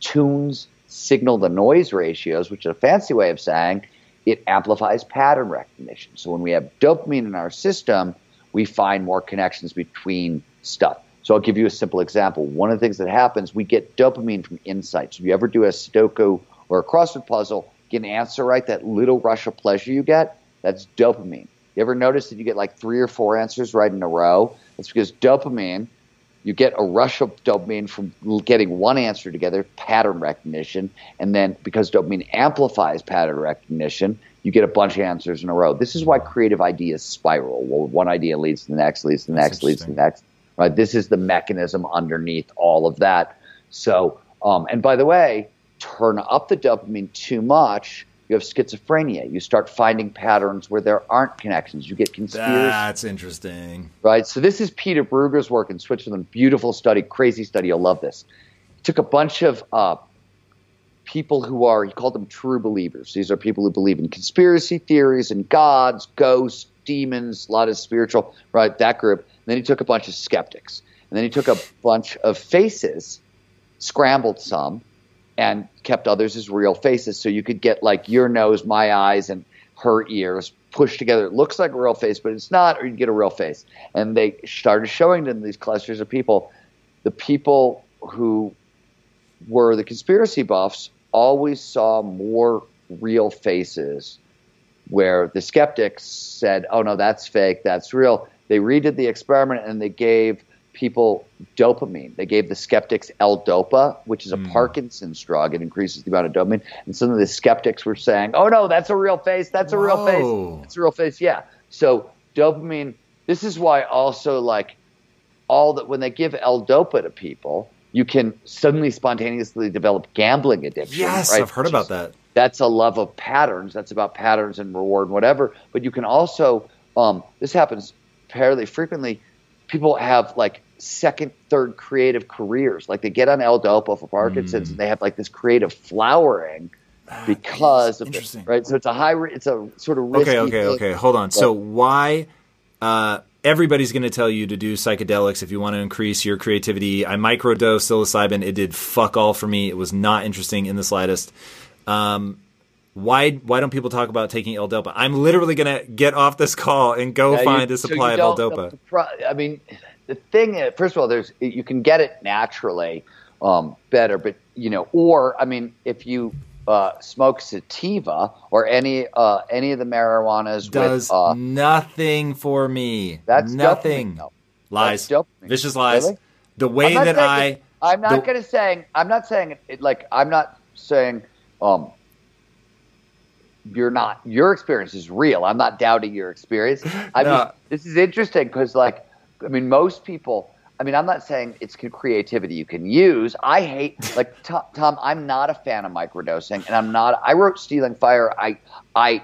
tunes signal to noise ratios, which is a fancy way of saying it amplifies pattern recognition. So when we have dopamine in our system, we find more connections between stuff. So I'll give you a simple example. One of the things that happens, we get dopamine from insights. If you ever do a Sudoku or a crossword puzzle, get an answer right, that little rush of pleasure you get, that's dopamine. You ever notice that you get like three or four answers right in a row? It's because dopamine, you get a rush of dopamine from getting one answer together, pattern recognition, and then because dopamine amplifies pattern recognition, you get a bunch of answers in a row. This is why creative ideas spiral. Well, one idea leads to the next, leads to the next, leads to the next. Right? This is the mechanism underneath all of that. So, um, and by the way, turn up the dopamine too much, you have schizophrenia. You start finding patterns where there aren't connections. You get conspiracy. That's interesting. Right? So this is Peter Brugger's work in Switzerland. Beautiful study, crazy study. You'll love this. He took a bunch of uh, people who are, he called them true believers. These are people who believe in conspiracy theories and gods, ghosts, demons, a lot of spiritual, right? That group then he took a bunch of skeptics. And then he took a bunch of faces, scrambled some, and kept others as real faces. So you could get like your nose, my eyes, and her ears pushed together. It looks like a real face, but it's not, or you get a real face. And they started showing them these clusters of people. The people who were the conspiracy buffs always saw more real faces where the skeptics said, oh no, that's fake, that's real. They redid the experiment and they gave people dopamine. They gave the skeptics L-Dopa, which is a mm. Parkinson's drug. It increases the amount of dopamine. And some of the skeptics were saying, "Oh no, that's a real face. That's a real face. It's a real face." Yeah. So dopamine. This is why also like all that when they give L-Dopa to people, you can suddenly spontaneously develop gambling addiction. Yes, right? I've heard about that. That's a love of patterns. That's about patterns and reward and whatever. But you can also um, this happens fairly frequently, people have like second, third creative careers. Like they get on L-Dopa for Parkinson's, mm. and they have like this creative flowering ah, because of the, right. So it's a high, it's a sort of risky okay, okay, thing. okay. Hold on. But, so why? Uh, everybody's going to tell you to do psychedelics if you want to increase your creativity. I microdosed psilocybin. It did fuck all for me. It was not interesting in the slightest. Um, why why don't people talk about taking L-Dopa? I'm literally going to get off this call and go yeah, find you, a supply so of L-Dopa. I mean, the thing is, first of all, there's you can get it naturally um, better, but you know, or I mean, if you uh, smoke sativa or any uh, any of the marijuanas does with, uh, nothing for me. That's nothing. Dopamine, lies, vicious lies. Really? The way that I, I'm not going to saying, I'm not saying it, like I'm not saying um, you're not your experience is real. I'm not doubting your experience. I no. mean, this is interesting because, like, I mean, most people. I mean, I'm not saying it's creativity you can use. I hate like Tom, Tom. I'm not a fan of microdosing, and I'm not. I wrote Stealing Fire. I I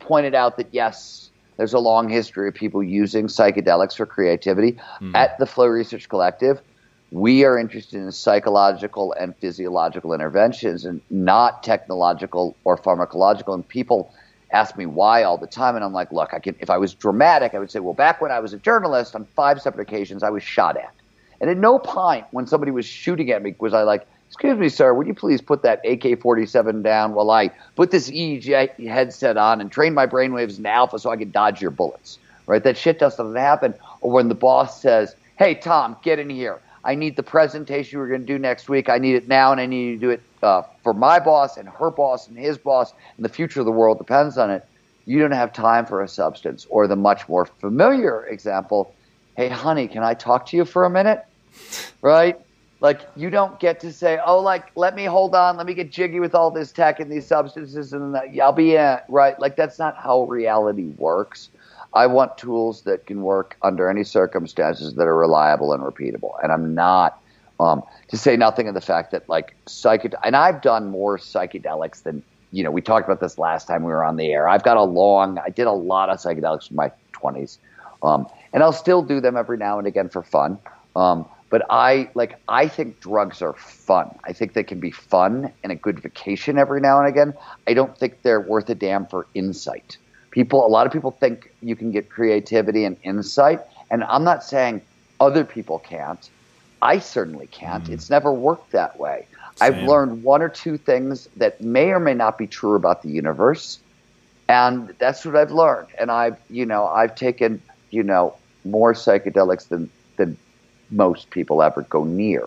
pointed out that yes, there's a long history of people using psychedelics for creativity. Mm. At the Flow Research Collective, we are interested in psychological and physiological interventions and not technological or pharmacological. And people ask me why all the time, and I'm like, look, I can. If I was dramatic, I would say, well, back when I was a journalist, on five separate occasions, I was shot at, and at no point when somebody was shooting at me was I like, excuse me, sir, would you please put that AK-47 down while I put this EEG headset on and train my brainwaves in alpha so I can dodge your bullets, right? That shit doesn't happen. Or when the boss says, hey, Tom, get in here. I need the presentation we're going to do next week. I need it now, and I need you to do it uh, for my boss and her boss and his boss, and the future of the world depends on it. You don't have time for a substance. Or the much more familiar example, hey, honey, can I talk to you for a minute? Right? like you don't get to say, oh, like let me hold on, let me get jiggy with all this tech and these substances, and I'll be in. Right? Like that's not how reality works. I want tools that can work under any circumstances that are reliable and repeatable. And I'm not, um, to say nothing of the fact that like psychedelic, and I've done more psychedelics than, you know, we talked about this last time we were on the air. I've got a long, I did a lot of psychedelics in my 20s. Um, and I'll still do them every now and again for fun. Um, but I like I think drugs are fun. I think they can be fun and a good vacation every now and again. I don't think they're worth a damn for insight people a lot of people think you can get creativity and insight and i'm not saying other people can't. I certainly can't. Mm. it's never worked that way. Same. i've learned one or two things that may or may not be true about the universe and that's what i've learned. And i've you know i've taken you know more psychedelics than than most people ever go near.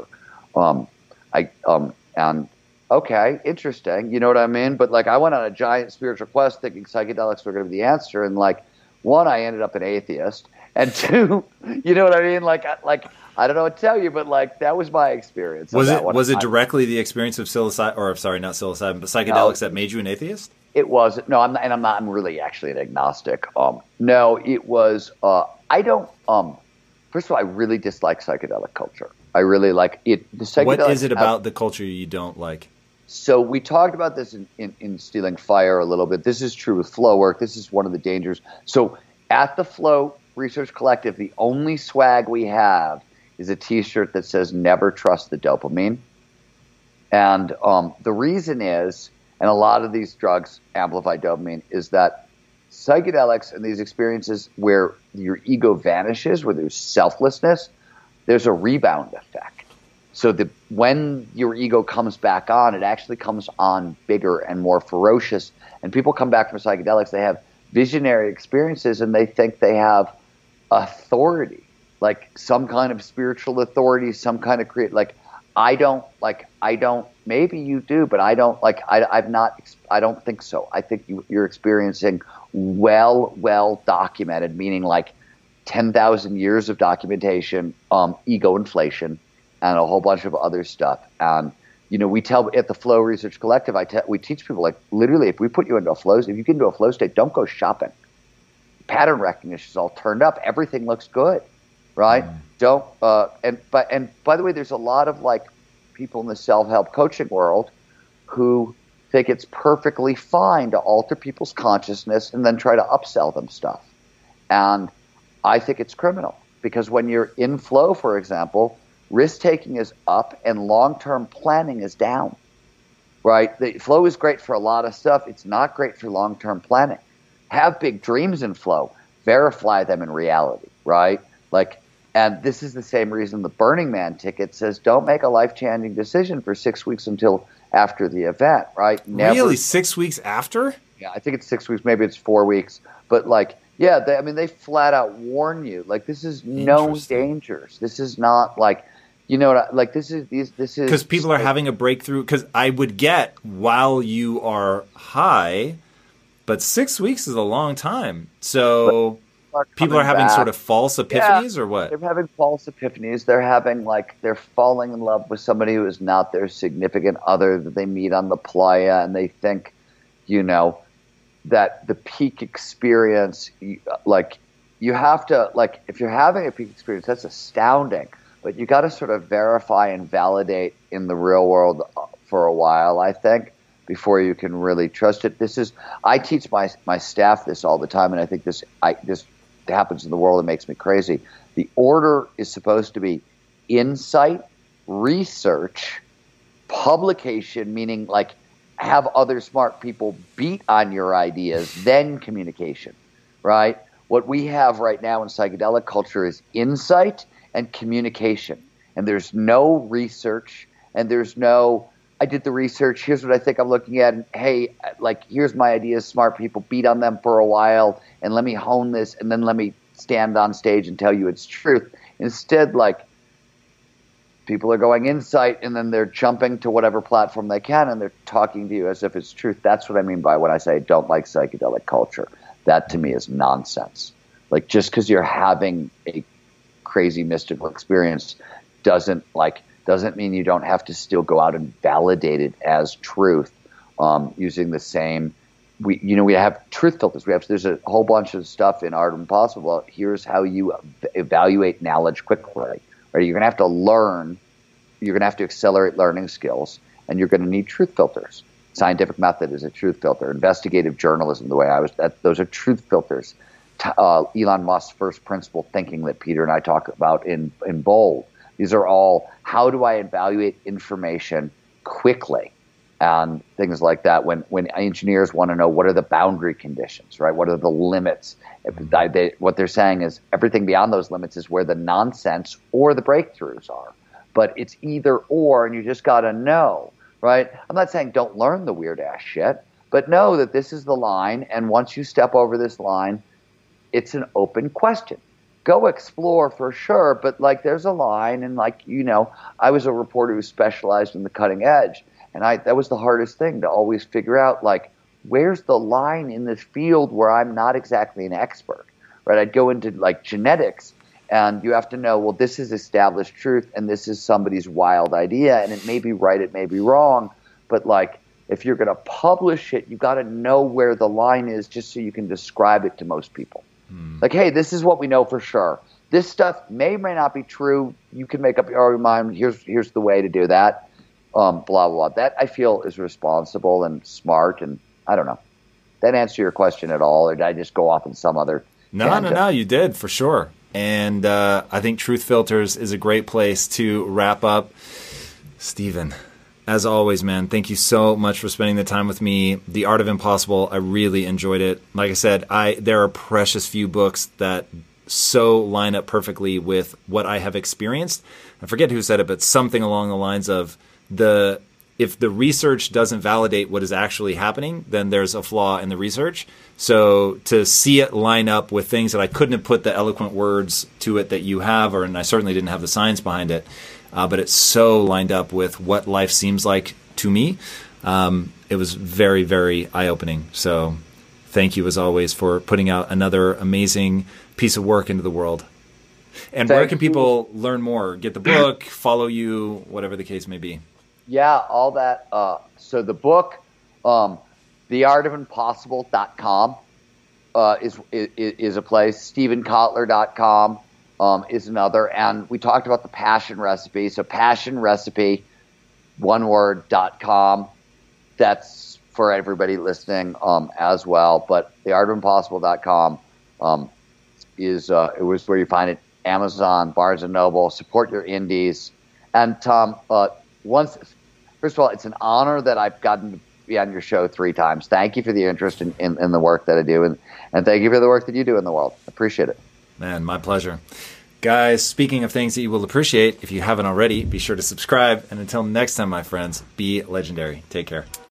Um, i um, and okay, interesting. You know what I mean? But like, I went on a giant spiritual quest thinking psychedelics were going to be the answer, and like, one, I ended up an atheist, and two, you know what I mean? Like, like I don't know what to tell you, but like that was my experience. Was it was it directly the experience of psilocybin, or sorry, not psilocybin, but psychedelics no, that made you an atheist? It was no, I'm not, and I'm not. I'm really actually an agnostic. Um, no, it was. Uh, I don't. Um, first of all, I really dislike psychedelic culture. I really like it. The what is it about the culture you don't like? So we talked about this in, in, in, Stealing Fire a little bit. This is true with flow work. This is one of the dangers. So at the Flow Research Collective, the only swag we have is a T-shirt that says "Never trust the dopamine," and um, the reason is, and a lot of these drugs amplify dopamine, is that psychedelics and these experiences where your ego vanishes, where there's selflessness, there's a rebound effect. So the when your ego comes back on, it actually comes on bigger and more ferocious. And people come back from psychedelics, they have visionary experiences, and they think they have authority, like some kind of spiritual authority, some kind of create. Like I don't like. I don't. Maybe you do, but I don't like. I, I've not. I don't think so. I think you, you're experiencing well, well documented, meaning like ten thousand years of documentation, um, ego inflation and a whole bunch of other stuff. And you know, we tell at the Flow Research Collective, I te- we teach people like literally, if we put you into a flow, if you get into a flow state, don't go shopping. Pattern recognition is all turned up. Everything looks good, right? Mm. Don't. Uh, and but and by the way, there's a lot of like people in the self help coaching world who think it's perfectly fine to alter people's consciousness and then try to upsell them stuff. And I think it's criminal because when you're in flow, for example, risk taking is up and long term planning is down. Right? The flow is great for a lot of stuff. It's not great for long term planning. Have big dreams in flow. Verify them in reality, right? Like and this is the same reason the Burning Man ticket says don't make a life changing decision for six weeks until after the event, right? Never, really? Six weeks after? Yeah, I think it's six weeks, maybe it's four weeks. But like, yeah, they, I mean, they flat out warn you. Like, this is known dangers. This is not like you know what? I, like this is these this is because people are having a breakthrough. Because I would get while you are high, but six weeks is a long time. So are people are having back. sort of false epiphanies, yeah, or what? They're having false epiphanies. They're having like they're falling in love with somebody who is not their significant other that they meet on the playa, and they think, you know, that the peak experience, like you have to like if you're having a peak experience, that's astounding but you got to sort of verify and validate in the real world uh, for a while, I think, before you can really trust it. This is I teach my my staff this all the time, and I think this I this happens in the world. It makes me crazy. The order is supposed to be insight, research, publication, meaning like have other smart people beat on your ideas, then communication, right? What we have right now in psychedelic culture is insight and communication. And there's no research and there's no, I did the research. Here's what I think I'm looking at. And hey, like, here's my ideas. Smart people beat on them for a while and let me hone this and then let me stand on stage and tell you it's truth. Instead, like, people are going insight and then they're jumping to whatever platform they can and they're talking to you as if it's truth. That's what I mean by when I say I don't like psychedelic culture. That to me is nonsense. Like, just because you're having a crazy mystical experience doesn't like doesn't mean you don't have to still go out and validate it as truth um, using the same. We, you know, we have truth filters. We have there's a whole bunch of stuff in Art Impossible. Here's how you evaluate knowledge quickly. Right, you're gonna have to learn. You're gonna have to accelerate learning skills, and you're gonna need truth filters. Scientific method is a truth filter. Investigative journalism, the way I was, that, those are truth filters. Uh, Elon Musk's first principle thinking that Peter and I talk about in in bold. These are all how do I evaluate information quickly and things like that. When when engineers want to know what are the boundary conditions, right? What are the limits? They, what they're saying is everything beyond those limits is where the nonsense or the breakthroughs are. But it's either or, and you just got to know, right? I'm not saying don't learn the weird ass shit, but know that this is the line, and once you step over this line, it's an open question go explore for sure, but like there's a line, and like you know, I was a reporter who specialized in the cutting edge, and I that was the hardest thing to always figure out like where's the line in this field where I'm not exactly an expert, right? I'd go into like genetics, and you have to know well this is established truth, and this is somebody's wild idea, and it may be right, it may be wrong, but like if you're going to publish it, you've got to know where the line is just so you can describe it to most people. Hmm. Like, hey, this is what we know for sure. This stuff may or may not be true. You can make up your own mind. Here's here's the way to do that. Um, blah, blah blah. That I feel is responsible and smart. And I don't know. Did that answer your question at all, or did I just go off in some other? No, tangent? no, no. You did for sure. And uh, I think Truth Filters is a great place to wrap up. Steven, as always, man, thank you so much for spending the time with me. The Art of Impossible, I really enjoyed it. Like I said, I there are precious few books that so line up perfectly with what I have experienced. I forget who said it, but something along the lines of the if the research doesn't validate what is actually happening, then there's a flaw in the research. So to see it line up with things that I couldn't have put the eloquent words to it that you have, or and I certainly didn't have the science behind it uh, but it's so lined up with what life seems like to me. Um, it was very, very eye opening. So thank you as always for putting out another amazing piece of work into the world. And thank where can people you. learn more? Get the book, follow you, whatever the case may be. Yeah, all that. Uh, so the book, um, theartofimpossible.com uh, is, is, is a place. StevenKotler.com um, is another. And we talked about the passion recipe. So passion recipe, one word, dot com. That's for everybody listening um, as well. But the art um, is, uh, it was where you find it. Amazon, Barnes and Noble, support your indies. And Tom, uh, once, first of all, it's an honor that I've gotten to be on your show three times. Thank you for the interest in, in, in the work that I do. And, and thank you for the work that you do in the world. Appreciate it. Man, my pleasure. Guys, speaking of things that you will appreciate, if you haven't already, be sure to subscribe. And until next time, my friends, be legendary. Take care.